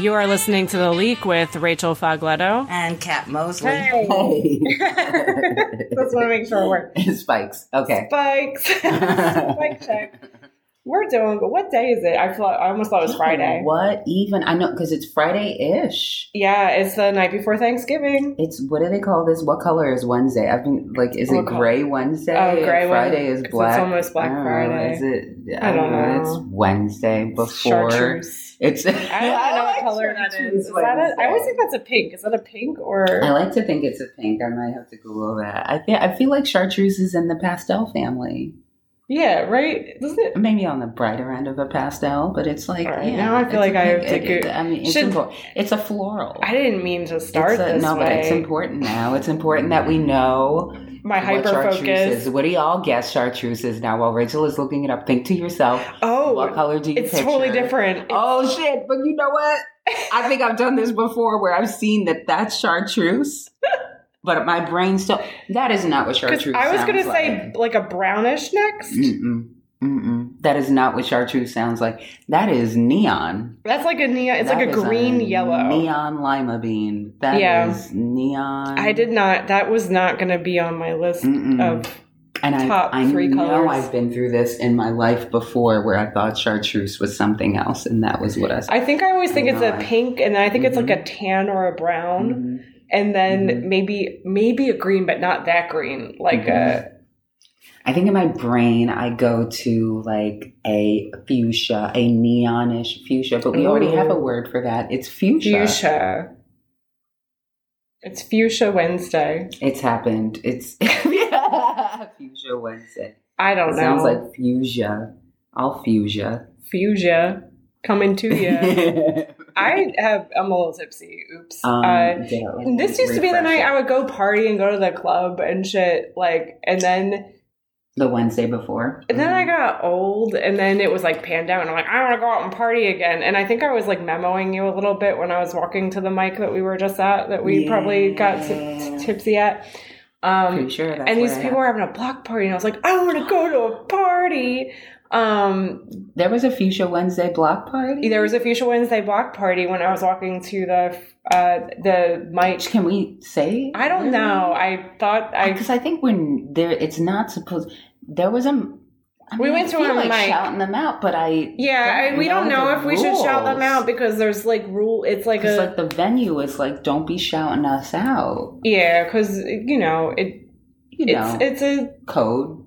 You are listening to The Leak with Rachel Fogletto. And Kat Mosley. Hey. Just want to make sure it works. Spikes. Okay. spikes. Spike check. We're doing. What day is it? I thought I almost thought it was Friday. What even? I know because it's Friday ish. Yeah, it's the night before Thanksgiving. It's what do they call this? What color is Wednesday? I've been like, is it What color? gray Wednesday? Oh, gray Friday is black. it's almost Black I know. Friday. Is it? I don't know. It's Wednesday before. Chartreuse. It's. I don't know what color that is. Is that a, I always think that's a pink. Is that a pink or? I like to think it's a pink. I might have to Google that. I feel, I feel like chartreuse is in the pastel family. Yeah, right. Doesn't it? Maybe on the brighter end of a pastel, but it's like right, yeah, now I feel like I have to it- go- I mean, it's Should- important. It's a floral. I didn't mean to start It's a- this no, way. but it's important now. It's important that we know My hyper chartreuse focus. is. What do y'all guess chartreuse is now? While Rachel is looking it up, think to yourself, Oh, what color do you it's picture? totally different. Oh shit! But you know what? I think I've done this before, where I've seen that that's chartreuse, but my brain still that is not what 'Cause chartreuse. I was gonna like. say like a brownish next. Mm-mm. Mm-mm. That is not what chartreuse sounds like. That is neon. That's like a neon. It's That like a is green yellow. Neon lima bean. That is Yeah. neon. I did not. That was not going to be on my list Mm-mm. of. and top I three know colors. I've been through this in my life before where I thought chartreuse was something else, and that was what I said. I think I always think it's a pink, and then I think it's like Mhm. a tan or a brown, Mhm. And then Mhm. maybe maybe a green, but not that green. Like a I think in my brain I go to like a fuchsia, a neonish fuchsia, but we already have a word for that. It's fuchsia. fuchsia. It's fuchsia Wednesday. It's happened. It's fuchsia Wednesday. I don't It know. sounds like fuchsia. I'll fuchsia. fuchsia coming to you. I have. I'm a little tipsy. Oops. Um, uh, like, this used to be the night. I would go party and go to the club and shit. Like, and then the Wednesday before. and then I Mhm. got old, and then it was like pandemic. And I'm like, I want to go out and party again. And I think I was like memoing you a little bit when I was walking to the mic that we were just at, that we probably got Yeah. tip- tipsy at. Um, Pretty sure and these people were having a block party, and I was like, I want to go to a party. Um, There was a Fuchsia Wednesday block party. there was a Fuchsia Wednesday block party when I was walking to the uh, the mic. Can we say? I don't know. I thought I Because I think when there, it's not supposed. There was a. I We went to feel a like mic. shouting them out, but I. yeah. I, we don't know if we should shout them out because there's like rule. It's like a like the venue is like, don't be shouting us out. yeah, because you know it. You It's know, it's a code.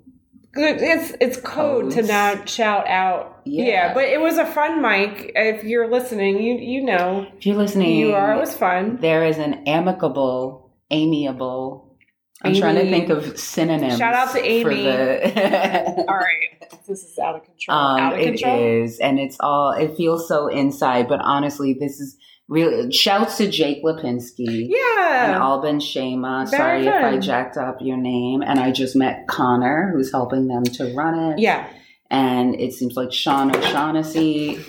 It's it's code to not shout out. Yeah. Yeah. but it was a fun mic. If you're listening, you you know If you're listening, you are. It was fun. There is an amicable, amiable. I'm trying to Amy. think of synonyms. Shout out to For Amy. the All right, this is out of control. Um, out of it control. is, and it's all. It feels so inside, but honestly, this is really. Shouts to Jake Lipinski Yeah. and. Alban Shema. Very Sorry if I jacked up your name. And I just met Connor, who's helping them to run it. Yeah. and it seems like Sean O'Shaughnessy.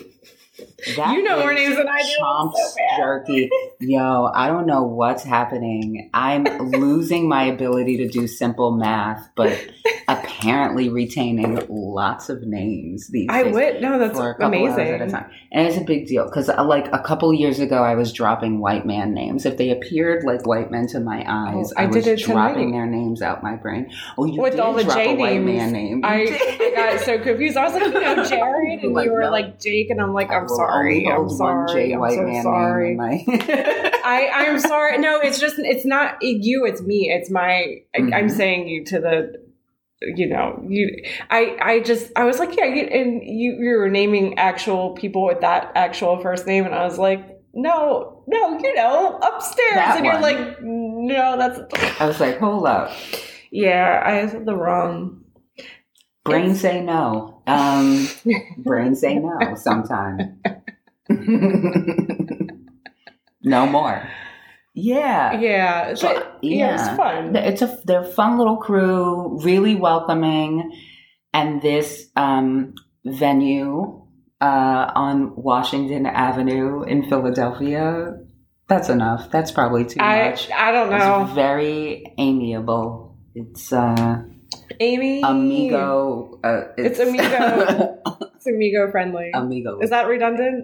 That You know more names than I do. Chomp's so jerky. Yo, I don't know what's happening. I'm losing my ability to do simple math, but apparently retaining lots of names these I days would. No, that's for a couple hours at a amazing. time. And it's a big deal because, uh, like, a couple years ago, I was dropping white man names. If they appeared like white men to my oh, eyes, Oh, I I, was dropping tonight. their names out my brain. Oh, you With did all the drop J a white names, man name. I, I got so confused. I was like, you know, Jared, and Like, you were no. like Jake, and I'm like, I I'm will sorry, I'm sorry, I'm so sorry. my. I, I'm sorry. No, it's just, it's not you, it's me. It's my, I, I'm Mhm. saying you to the, you know, you, I, I just, I was like, yeah, you, and you, you were naming actual people with that actual first name, and I was like, no, no, you know, upstairs, That and you're one. like, no, that's, I was like, hold up. yeah, I said the wrong. Brain It's- say no. Um, brain say no sometime. no more. Yeah. Yeah, So, but, yeah, it was fun. It's a they're a fun little crew, really welcoming, and this um, venue uh, on Washington Avenue in Philadelphia. That's enough. That's probably too I, much. I don't It's know, very amiable. It's uh, Amy. amigo. Uh, It's amigo. It's amigo friendly. amigo. Is that redundant?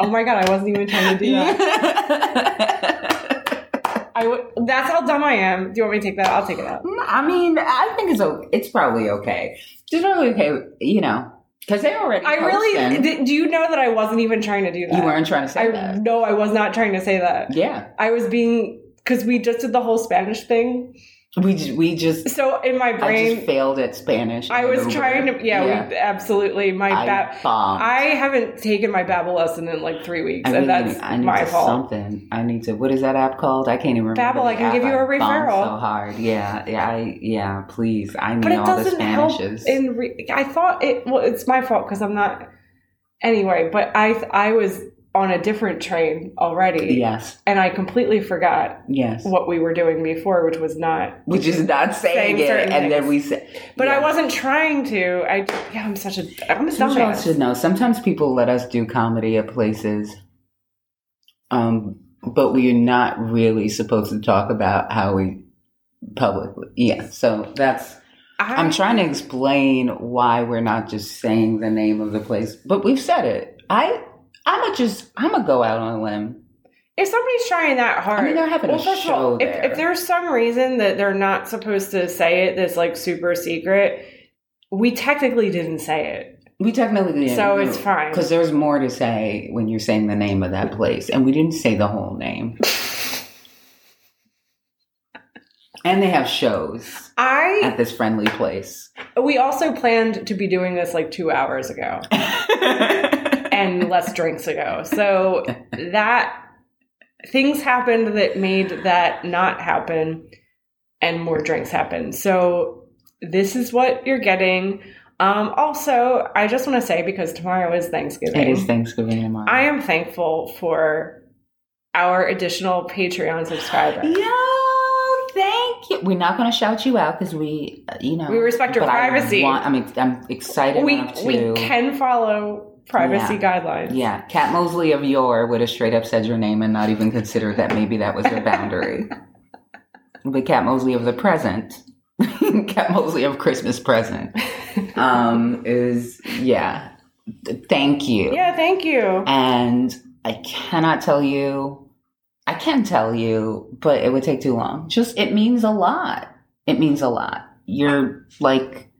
Oh my god, I wasn't even trying to do that. I w- that's how dumb I am. Do you want me to take that? I'll take it out. I mean, I think it's o- it's probably okay. It's probably okay, you know, because they already. I really. posting. d- Do you know that I wasn't even trying to do that? You weren't trying to say I that. no, I was not trying to say that. Yeah, I was being because we just did the whole Spanish thing. We we just So in my I brain, just failed at Spanish. I, was trying to. Yeah, we absolutely. My I ba- I haven't taken my Babbel lesson in like three weeks, I and that's I need my to fault. something. I need to. What is that app called? I can't even remember. Babbel, I can give you a referral. So hard. Yeah, yeah, I, yeah. Please, I need all the. Spanishes. In re- I thought it. Well, it's my fault because I'm not. Anyway, but I I was on a different train already, yes, and I completely forgot yes. what we were doing before, which was not. Which is not saying, Saying it, and then we say. But I wasn't trying to. I yeah, I'm such a I'm a dumbass. should know. Sometimes people let us do comedy at places, um, but we're not really supposed to talk about how we publicly. Yeah, so that's. I, I'm trying to explain why we're not just saying the name of the place, but we've said it. I, I'm gonna just, I'm gonna go out on a limb. If somebody's trying that hard, I mean, they're having a well, first of all, show if, if there's some reason that they're not supposed to say it, this like super secret, we technically didn't say it, We technically didn't. so it's fine. because there's more to say when you're saying the name of that place, and we didn't say the whole name. and they have shows I at this friendly place. we also planned to be doing this like two hours ago and less drinks ago, so that things happened that made that not happen, and more drinks happened. So this is what you're getting. Um, also, I just want to say because tomorrow is Thanksgiving. it is Thanksgiving tomorrow. I am thankful for our additional Patreon subscribers. Yo, thank you. We're not going to shout you out because we, you know, We respect your but I privacy. want- I, mean, I'm excited We to. we can follow privacy Yeah. guidelines. Yeah, Kat Mosley of yore would have straight up said your name and not even considered that maybe that was your boundary. but Kat Mosley of the present, Kat Mosley of Christmas present, um, is yeah. Thank you. Yeah, thank you. And I cannot tell you, I can tell you, but it would take too long. Just, it means a lot. It means a lot. You're like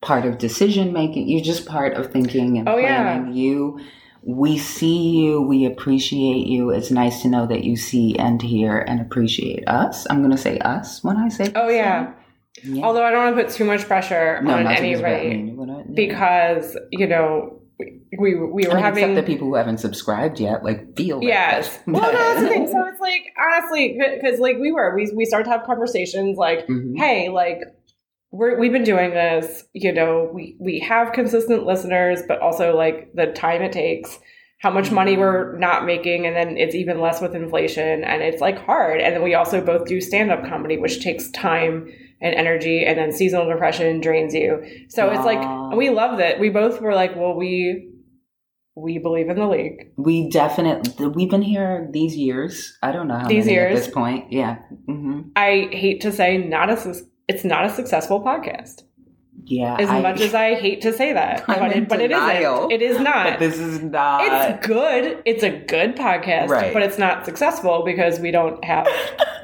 part of decision making. You're just part of thinking and Oh, yeah. planning. You, we see you, we appreciate you. It's nice to know that you see and hear and appreciate us. I'm going to say us when I say Oh yeah. Yeah. Although I don't want to put too much pressure no, on anybody because you know we we were I mean, having except the people who haven't subscribed yet, like feel Yes. Well, no, that's the thing. So it's like honestly, because like we were, we we started to have conversations like, Mhm. hey, like we're we've been doing this. You know, we we have consistent listeners, but also like the time it takes, how much money we're not making, and then it's even less with inflation, and it's like hard. And then we also both do stand up comedy, which takes time and energy, and then seasonal depression drains you. So it's like we love that. We both were like, well, we we believe in the leak. We definitely we've been here these years. I don't know how These many years. at this point. Yeah, hmm I hate to say not a it's not a successful podcast. yeah. As I- much as I hate to say that, I'm but it, but it denial. isn't. It is but not. this is not. it's good. It's a good podcast, Right. but it's not successful because we don't have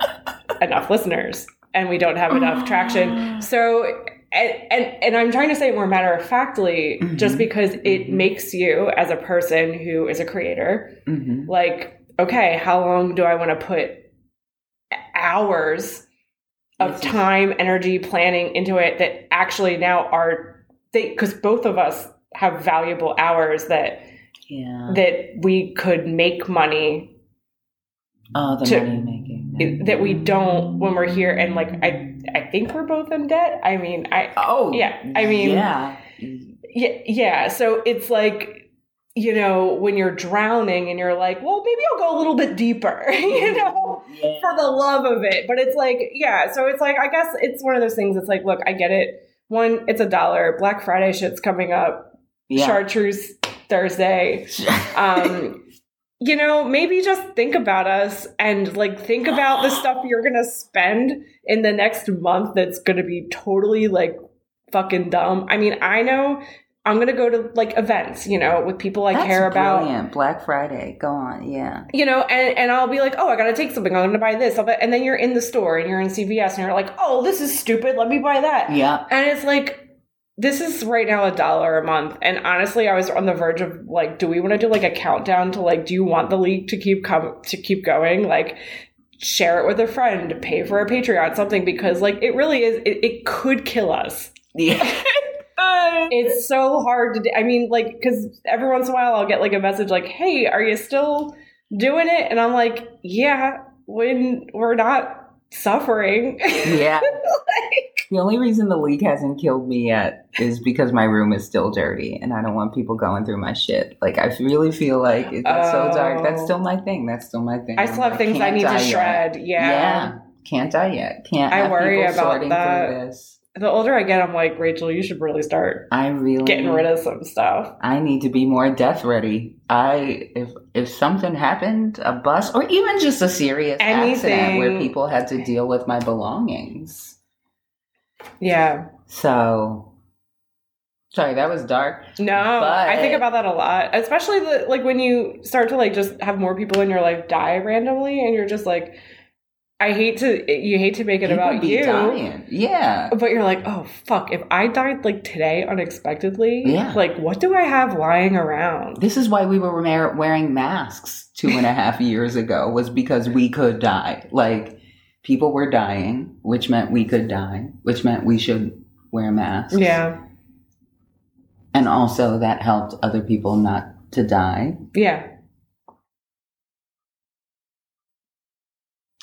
enough listeners and we don't have enough traction. So. And, and and I'm trying to say it more matter of factly, just Mhm. because it Mhm. makes you as a person who is a creator, hmm like, okay, how long do I want to put hours of is- time, energy, planning into it that actually now are they because both of us have valuable hours that Yeah. that we could make money oh, the to- money making. That we don't when we're here and like I I think we're both in debt. I mean, I Oh, Yeah, I mean- yeah. yeah, yeah, so it's like you know, when you're drowning and you're like, well, maybe I'll go a little bit deeper, you know? Yeah. for the love of it. But it's like, yeah. So it's like, I guess it's one of those things. It's like, look, I get it. One, it's a dollar. Black Friday shit's coming up. Yeah. Chartreuse Thursday. Um, you know, maybe just think about us and like think about the stuff you're gonna spend in the next month. That's gonna be totally like fucking dumb. I mean, I know I'm gonna go to like events, you know, with people I That's care about. brilliant. Black Friday. Go on. Yeah. You know, and, and I'll be like, oh, I gotta take something. I'm gonna buy this. And then you're in the store and you're in CVS and you're like, oh, this is stupid. Let me buy that. Yeah. And it's like, this is right now a dollar a month. And honestly, I was on the verge of like, do we want to do like a countdown to like, do you want the leak to keep come to keep going? Like, share it with a friend, pay for a Patreon, something because like it really is. It, it could kill us. Yeah. It's so hard to. do. I mean, like, because every once in a while I'll get like a message like, "Hey, are you still doing it?" And I'm like, "Yeah." When we're not suffering. yeah. The only reason the leak hasn't killed me yet is because my room is still dirty and I don't want people going through my shit. Like I really feel like it's gets so dark. That's Oh. still my thing. That's still my thing. I still have like, things I need to die yet. shred. Yeah. Yeah. Can't die yet. Can't. I worry about that. This. The older I get, I'm like, Rachel, you should really start I really getting rid of some stuff. I need to be more death ready. I if if something happened, a bus or even just a serious accident where people had to deal with my belongings. Yeah. So sorry, that was dark. No, I think about that a lot, especially the like when you start to like just have more people in your life die randomly, and you're just like, I hate to you hate to make it People about you, dying. Yeah. but you're like, oh fuck, if I died like today unexpectedly, Yeah. like what do I have lying around? This is why we were wearing masks two and a half years ago, was because we could die. Like, people were dying, which meant we could die, which meant we should wear masks. Yeah, And also, that helped other people not to die. yeah,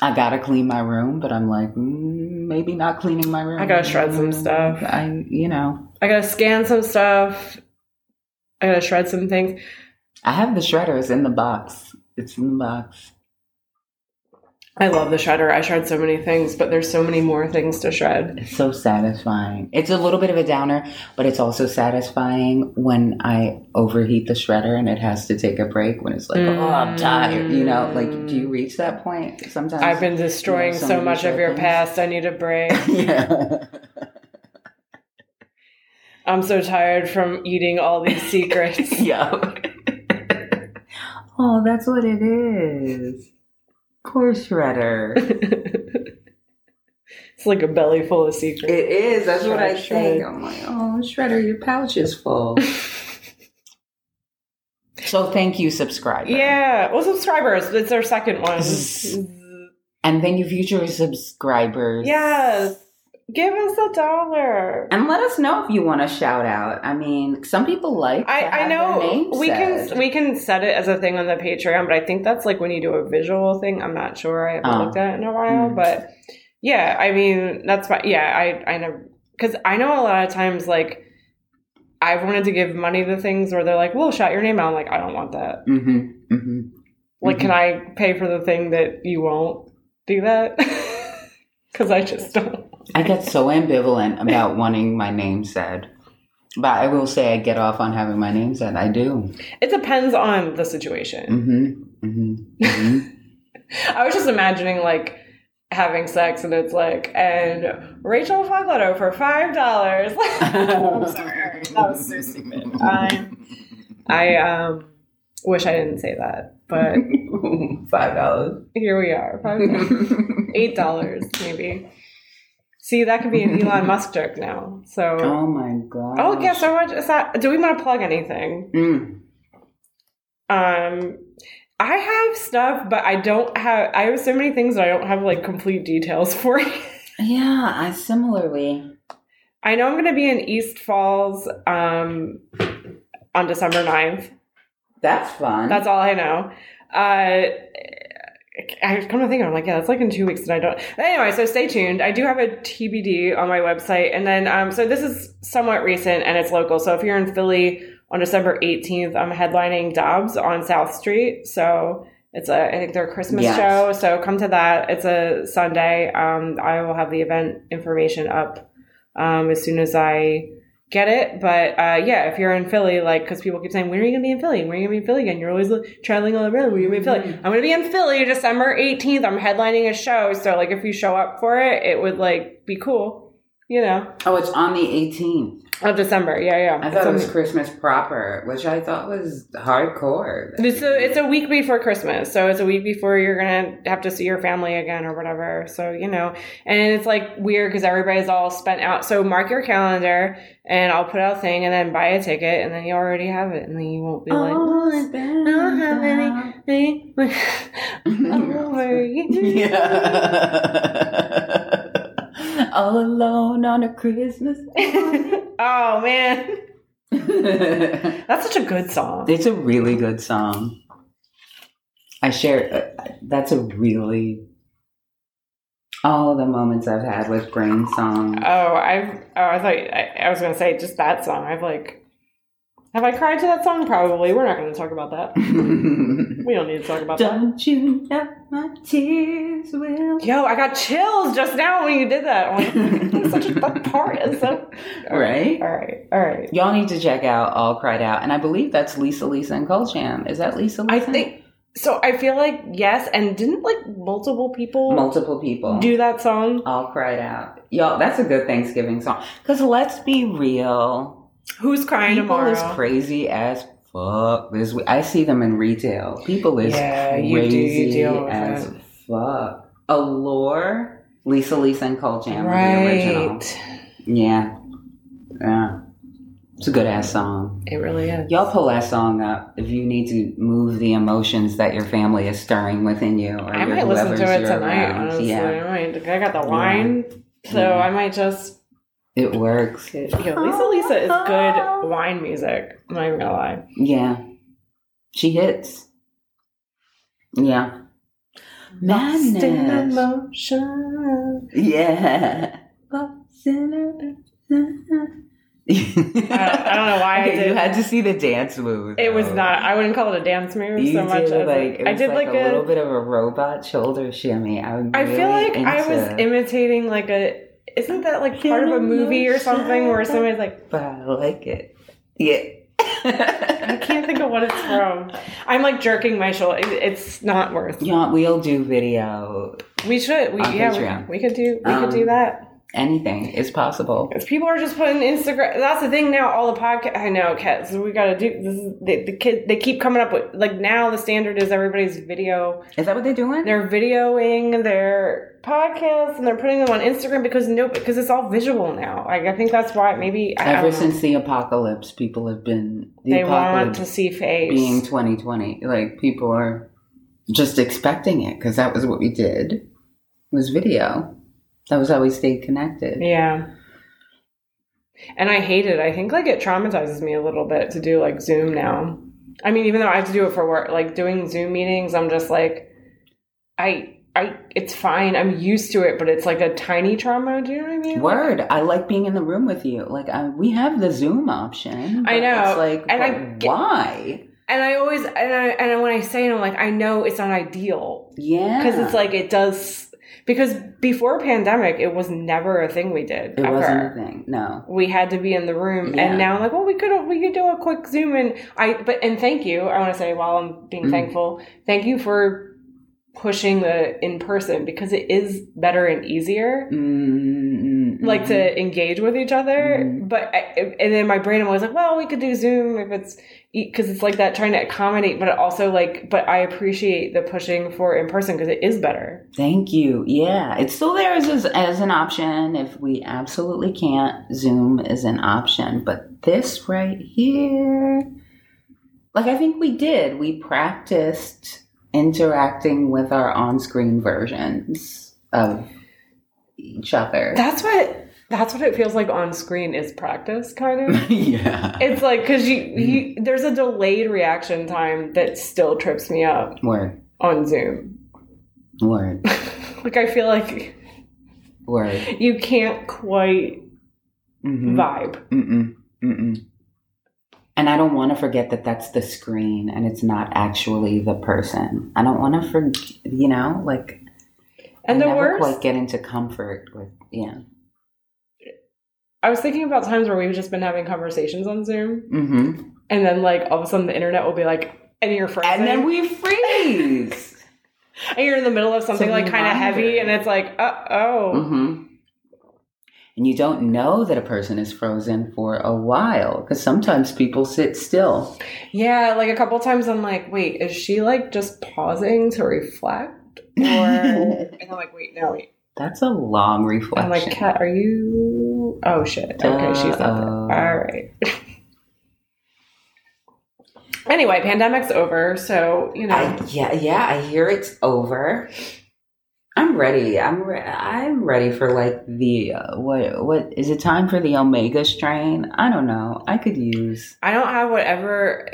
I gotta clean my room, but I'm like, mm, maybe not cleaning my room. I gotta shred some stuff. I, you know, I gotta scan some stuff. I gotta shred some things. I have the shredders in the box. It's in the box. I love the shredder. I shred so many things, but there's so many more things to shred. It's so satisfying. It's a little bit of a downer, but it's also satisfying when I overheat the shredder and it has to take a break when it's like, oh, I'm mm. tired. You know, like, do you reach that point sometimes? I've been destroying Yeah, so so much of your things. past. I need a break. yeah. I'm so tired from eating all these secrets. yeah. oh, that's what it is. Poor shredder. it's like a belly full of secrets. It is. That's what I Shred, shred. think. I'm like, oh, Shredder, your pouch is full. so thank you, subscriber. yeah. Well, subscribers. It's our second one. And thank you, future subscribers. yes. Give us a dollar. And let us know if you want a shout out. I mean, some people like. I, I know we said. can we can set it as a thing on the Patreon, but I think that's like when you do a visual thing. I'm not sure. I haven't Oh. looked at it in a while, Mm. but yeah, I mean that's why Yeah, I I know because I know a lot of times like I've wanted to give money to things where they're like, "We'll shout your name out." I'm like, I don't want that. Mhm, mhm. Like, can I pay for the thing that you won't do that? Because I just don't. I get so ambivalent about wanting my name said. But I will say I get off on having my name said. I do. It depends on the situation. Mm-hmm. Mm-hmm. mm-hmm. I was just imagining like having sex and it's like and Rachel Fogletto for five dollars. I'm sorry. That was so stupid. I I um wish I didn't say that, but Five dollars. here we are. Five eight dollars maybe. See, that could be an Elon Musk joke now. So Oh my god. Oh yeah, so much is that do we want to plug anything? Mm. Um, I have stuff, but I don't have. I have so many things that I don't have like complete details for. Yeah, I similarly. I know I'm going to be in East Falls um, on December 9th. That's fun. That's all I know. Uh, I come to think, of, I'm like, yeah, that's like in two weeks, and I don't. Anyway, so stay tuned. I do have a TBD on my website, and then um, so this is somewhat recent and it's local. So if you're in Philly on December 18th, I'm headlining Dobbs on South Street. So it's a, I think their Christmas Yes. show. So come to that. It's a Sunday. Um, I will have the event information up um, as soon as I get it. But uh, yeah, if you're in Philly, like, because people keep saying, when are you going to be in Philly? When are you going to be in Philly again? You're always like, traveling all around. When are you going to be in Philly? I'm going to be in Philly December 18th. I'm headlining a show. So, like, if you show up for it, it would, like, be cool. you know, Oh, it's on the 18th. Of December. Yeah, yeah. I thought it was It's, Christmas proper, which I thought was hardcore. it's a it's a week before Christmas, so it's a week before you're gonna have to see your family again or whatever. So you know, and it's like weird because everybody's all spent out. So mark your calendar, and I'll put out a thing, and then buy a ticket, and then you already have it, and then you won't be like. Oh, it's I don't have any. over you. yeah. All alone on a Christmas morning. oh man, that's such a good song. it's a really good song. I share. Uh, that's a really all the moments I've had with brain song. Oh, I've. Oh, I thought I, I was gonna say just that song. I've like. Have I cried to that song? Probably. We're not going to talk about that. We don't need to talk about that. Don't you know my tears will Yo, I got chills just now when you did that. I'm like, such a fun part so. right? All right. All right. Y'all need to check out All Cried Out, and I believe that's Lisa, Lisa, and Cult Jam. Is that Lisa? Lisa? I think so. I feel like yes, and didn't like multiple people multiple people do that song? All Cried Out. Y'all, that's a good Thanksgiving song. Because let's be real, Who's crying people tomorrow? is crazy as fuck. This week. I see them in retail. People is Yeah, you do, crazy you as it. fuck. Allure, Lisa, Lisa, and Cult Jam are the original. right. Yeah, yeah. It's a good ass song. It really is. Y'all pull that song up if you need to move the emotions that your family is stirring within you. Or I might listen to it tonight. around. Honestly, Yeah, I might. I got the wine, so Yeah. I might just. It works. Yeah, Lisa, Lisa is good wine music. I'm not even gonna lie. Yeah, she hits. Yeah, Lost in madness. emotion. Yeah. Lost in it. I don't know why I did- You had to see the dance move. It was not. I wouldn't call it a dance move You so much. did as like, it I did like, like, a, a. little bit of a robot shoulder shimmy. I'm I feel really like I was imitating like a. Isn't that like part of a movie or something where somebody's like, but I like it. Yeah. I can't think of what it's from. I'm like jerking my shoulder. It's not worth. Yeah, we'll do video. We should. We yeah. We, we could do. We Um, could do that. Anything is possible. People are just putting Instagram. That's the thing now. All the podcast. I know, Kat. So we got to do this. Is, the, the kid. They keep coming up with like now. The standard is everybody's video. Is that what they're doing? They're videoing their podcasts and they're putting them on Instagram because no, because it's all visual now. Like I think that's why maybe Ever since the apocalypse, people have been the they want to see face. being 2020. Like people are just expecting it because that was what we did. Was video. That was how we stayed connected. Yeah. And I hate it. I think like it traumatizes me a little bit to do like Zoom now. I mean, even though I have to do it for work, like doing Zoom meetings, I'm just like, I, I, it's fine. I'm used to it, but it's like a tiny trauma. Do you know what I mean? Word. I like being in the room with you. Like I, we have the Zoom option. I know, It's like, and I get- why? And I always, and I, and when I say it, I'm like, I know it's not ideal Yeah. because it's like it does. Because before pandemic, it was never a thing we did. it ever. wasn't a thing. No. we had to be in the room Yeah. and now I'm like, well, we could we could do a quick zoom and I but and thank you. I want to say while I'm being Mm. thankful, thank you for pushing the in person because it is better and easier mm like to engage with each other Mhm. but I, and then my brain was like well we could do zoom if it's because it's like that trying to accommodate but also like but i appreciate the pushing for in person because it is better Thank you. Yeah, it's still there as, as as an option. If we absolutely can't, Zoom is an option. But this right here, like I think we did, we practiced interacting with our on-screen versions of each other. that's what that's what it feels like on screen is practice kind of yeah. It's like because you, you there's a delayed reaction time that still trips me up Word. on Zoom. Word. like I feel like Word. you can't quite Mhm. vibe. Mm-mm. Mm-mm. And I don't want to forget that that's the screen and it's not actually the person. I don't want to forget, you know, like, And I the never worst, quite get into comfort with, yeah. I was thinking about times where we've just been having conversations on Zoom, Mm-hmm. and then like all of a sudden the internet will be like, and you're frozen, And then we freeze. and you're in the middle of something So like kind of heavy, and it's like, uh oh, mm-hmm. and you don't know that a person is frozen for a while because sometimes people sit still. Yeah, like a couple times I'm like, wait, is she like just pausing to reflect? Or and I'm like, wait, no, wait. That's a long reflection. I'm like, Kat, are you? Oh shit. Okay, she's not there. All right. anyway, pandemic's over, so you know. I, yeah, yeah, I hear it's over. I'm ready. I'm re- I'm ready for like the uh, what what is it time for the omega strain? I don't know. I could use I don't have whatever.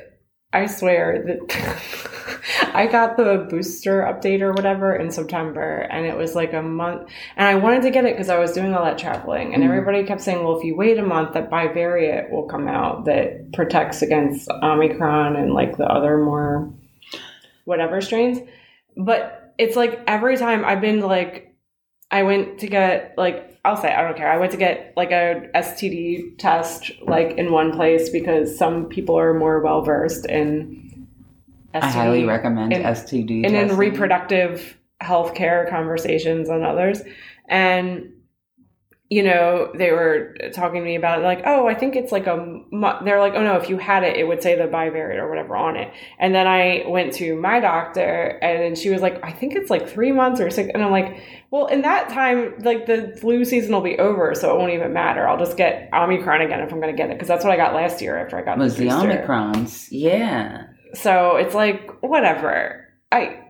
I swear that I got the booster update or whatever in September, and it was like a month. And I wanted to get it because I was doing all that traveling, and Mhm. everybody kept saying, "Well, if you wait a month, that bivalent will come out that protects against Omicron and like the other more whatever strains." But it's like every time I've been like, I went to get like I'll say I don't care. I went to get like a STD test like in one place because some people are more well versed in STD I highly recommend and- STD and in reproductive health care conversations and others. And you know, they were talking to me about it, like, oh, I think it's like a. They're like, oh no, if you had it, it would say the bivalent or whatever on it. And then I went to my doctor, and she was like, I think it's like three months or six. And I'm like, well, in that time, like the flu season will be over, so it won't even matter. I'll just get Omicron again if I'm going to get it, because that's what I got last year after I got was the the. Omicrons. Yeah. So it's like whatever. I,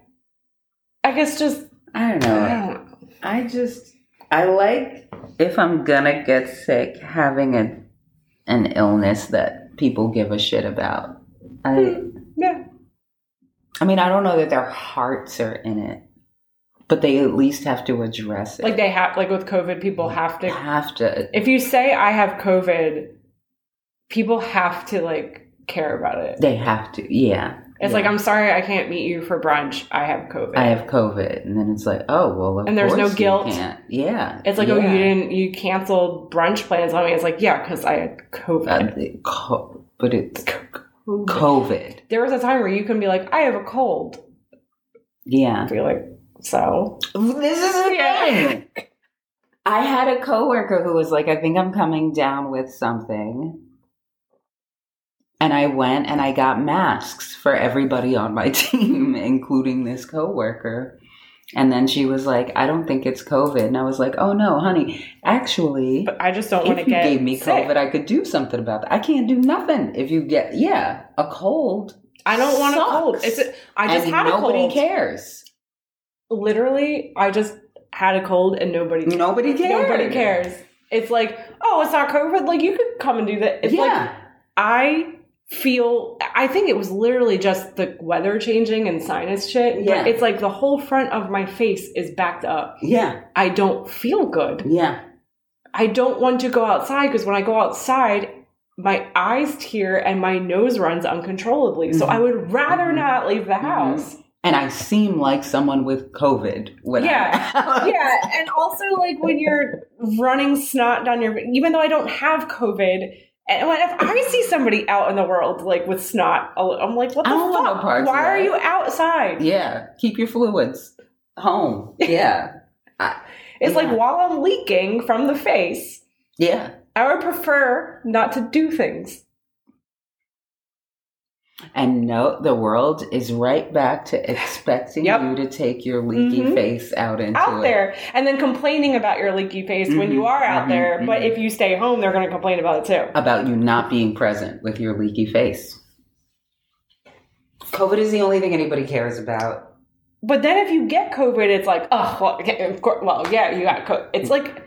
I guess just I don't I don't know. I just I like if I'm gonna get sick having a an illness that people give a shit about. I hmm, Yeah. I mean I don't know that their hearts are in it, but they at least have to address it. Like they have, like with COVID, people have to. have to. If you say I have COVID, people have to like care about it. They have to. Yeah. It's Yeah. like I'm sorry I can't meet you for brunch. I have COVID. I have COVID, and then it's like, oh well, And there's no guilt. Yeah. it's like oh you didn't you canceled brunch plans on me. It's like yeah because I had COVID. Uh, co- but it's COVID. there was a time where you can be like I have a cold. Yeah. Be like so. This is the Yeah. thing. I had a coworker who was like, I think I'm coming down with something. And I went and I got masks for everybody on my team, including this coworker. And then she was like, I don't think it's COVID. And I was like, oh no, honey, actually, But I just don't want to if you get gave me sick. COVID, I could do something about that. I can't do nothing if you get, yeah, a cold. I don't want a cold. It's a, I just and had a cold. nobody cares. Literally, I just had a cold and nobody Nobody cares. Nobody cares. It's like, oh, it's not COVID. Like you could come and do that. It's like. I feel. I think it was literally just the weather changing and sinus shit. Yeah. It's like the whole front of my face is backed up. yeah. I don't feel good. Yeah. I don't want to go outside because when I go outside, my eyes tear and my nose runs uncontrollably. So Mhm. I would rather Mhm. not leave the Mhm. house. And I seem like someone with COVID. When Yeah. Yeah, and also like when you're running snot down your, even though I don't have COVID, and when, if I see somebody out in the world like with snot, I'm like, what the no fuck? parts Why are you outside? yeah. Keep your fluids home. Yeah. It's like while I'm leaking from the face, yeah. I would prefer not to do things. And no, the world is right back to expecting Yep. you to take your leaky Mhm. face out into out it. there and then complaining about your leaky face when you Mhm, are out mhm, there but mhm. if you stay home they're going to complain about it too About you not being present with your leaky face. COVID is the only thing anybody cares about. but then if you get covid it's like oh well, yeah, of course, well yeah you got covid it's like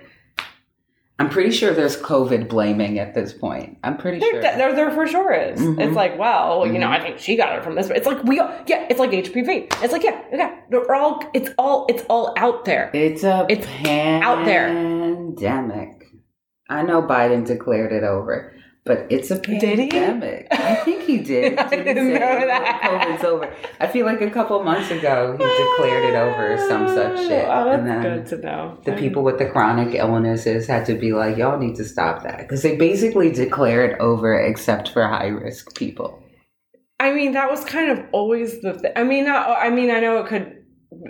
I'm pretty sure there's COVID blaming at this point. I'm pretty there, sure. there, there for sure is Mhm. it's like well you know i think she got it from this it's like we all, yeah it's like hpv it's like yeah yeah we're all it's all it's all out there It's a It's pandemic. out there. Pandemic. I know Biden declared it over, but it's a pandemic. I think he did. I didn't know "Oh, that." COVID's over. I feel like a couple months ago he declared it over or some such oh, shit. oh that's and then good to know the people with the chronic illnesses had to be like, y'all need to stop that. Because they basically declare it over except for high risk people. I mean, that was kind of always the thing. I mean, I mean, I know it could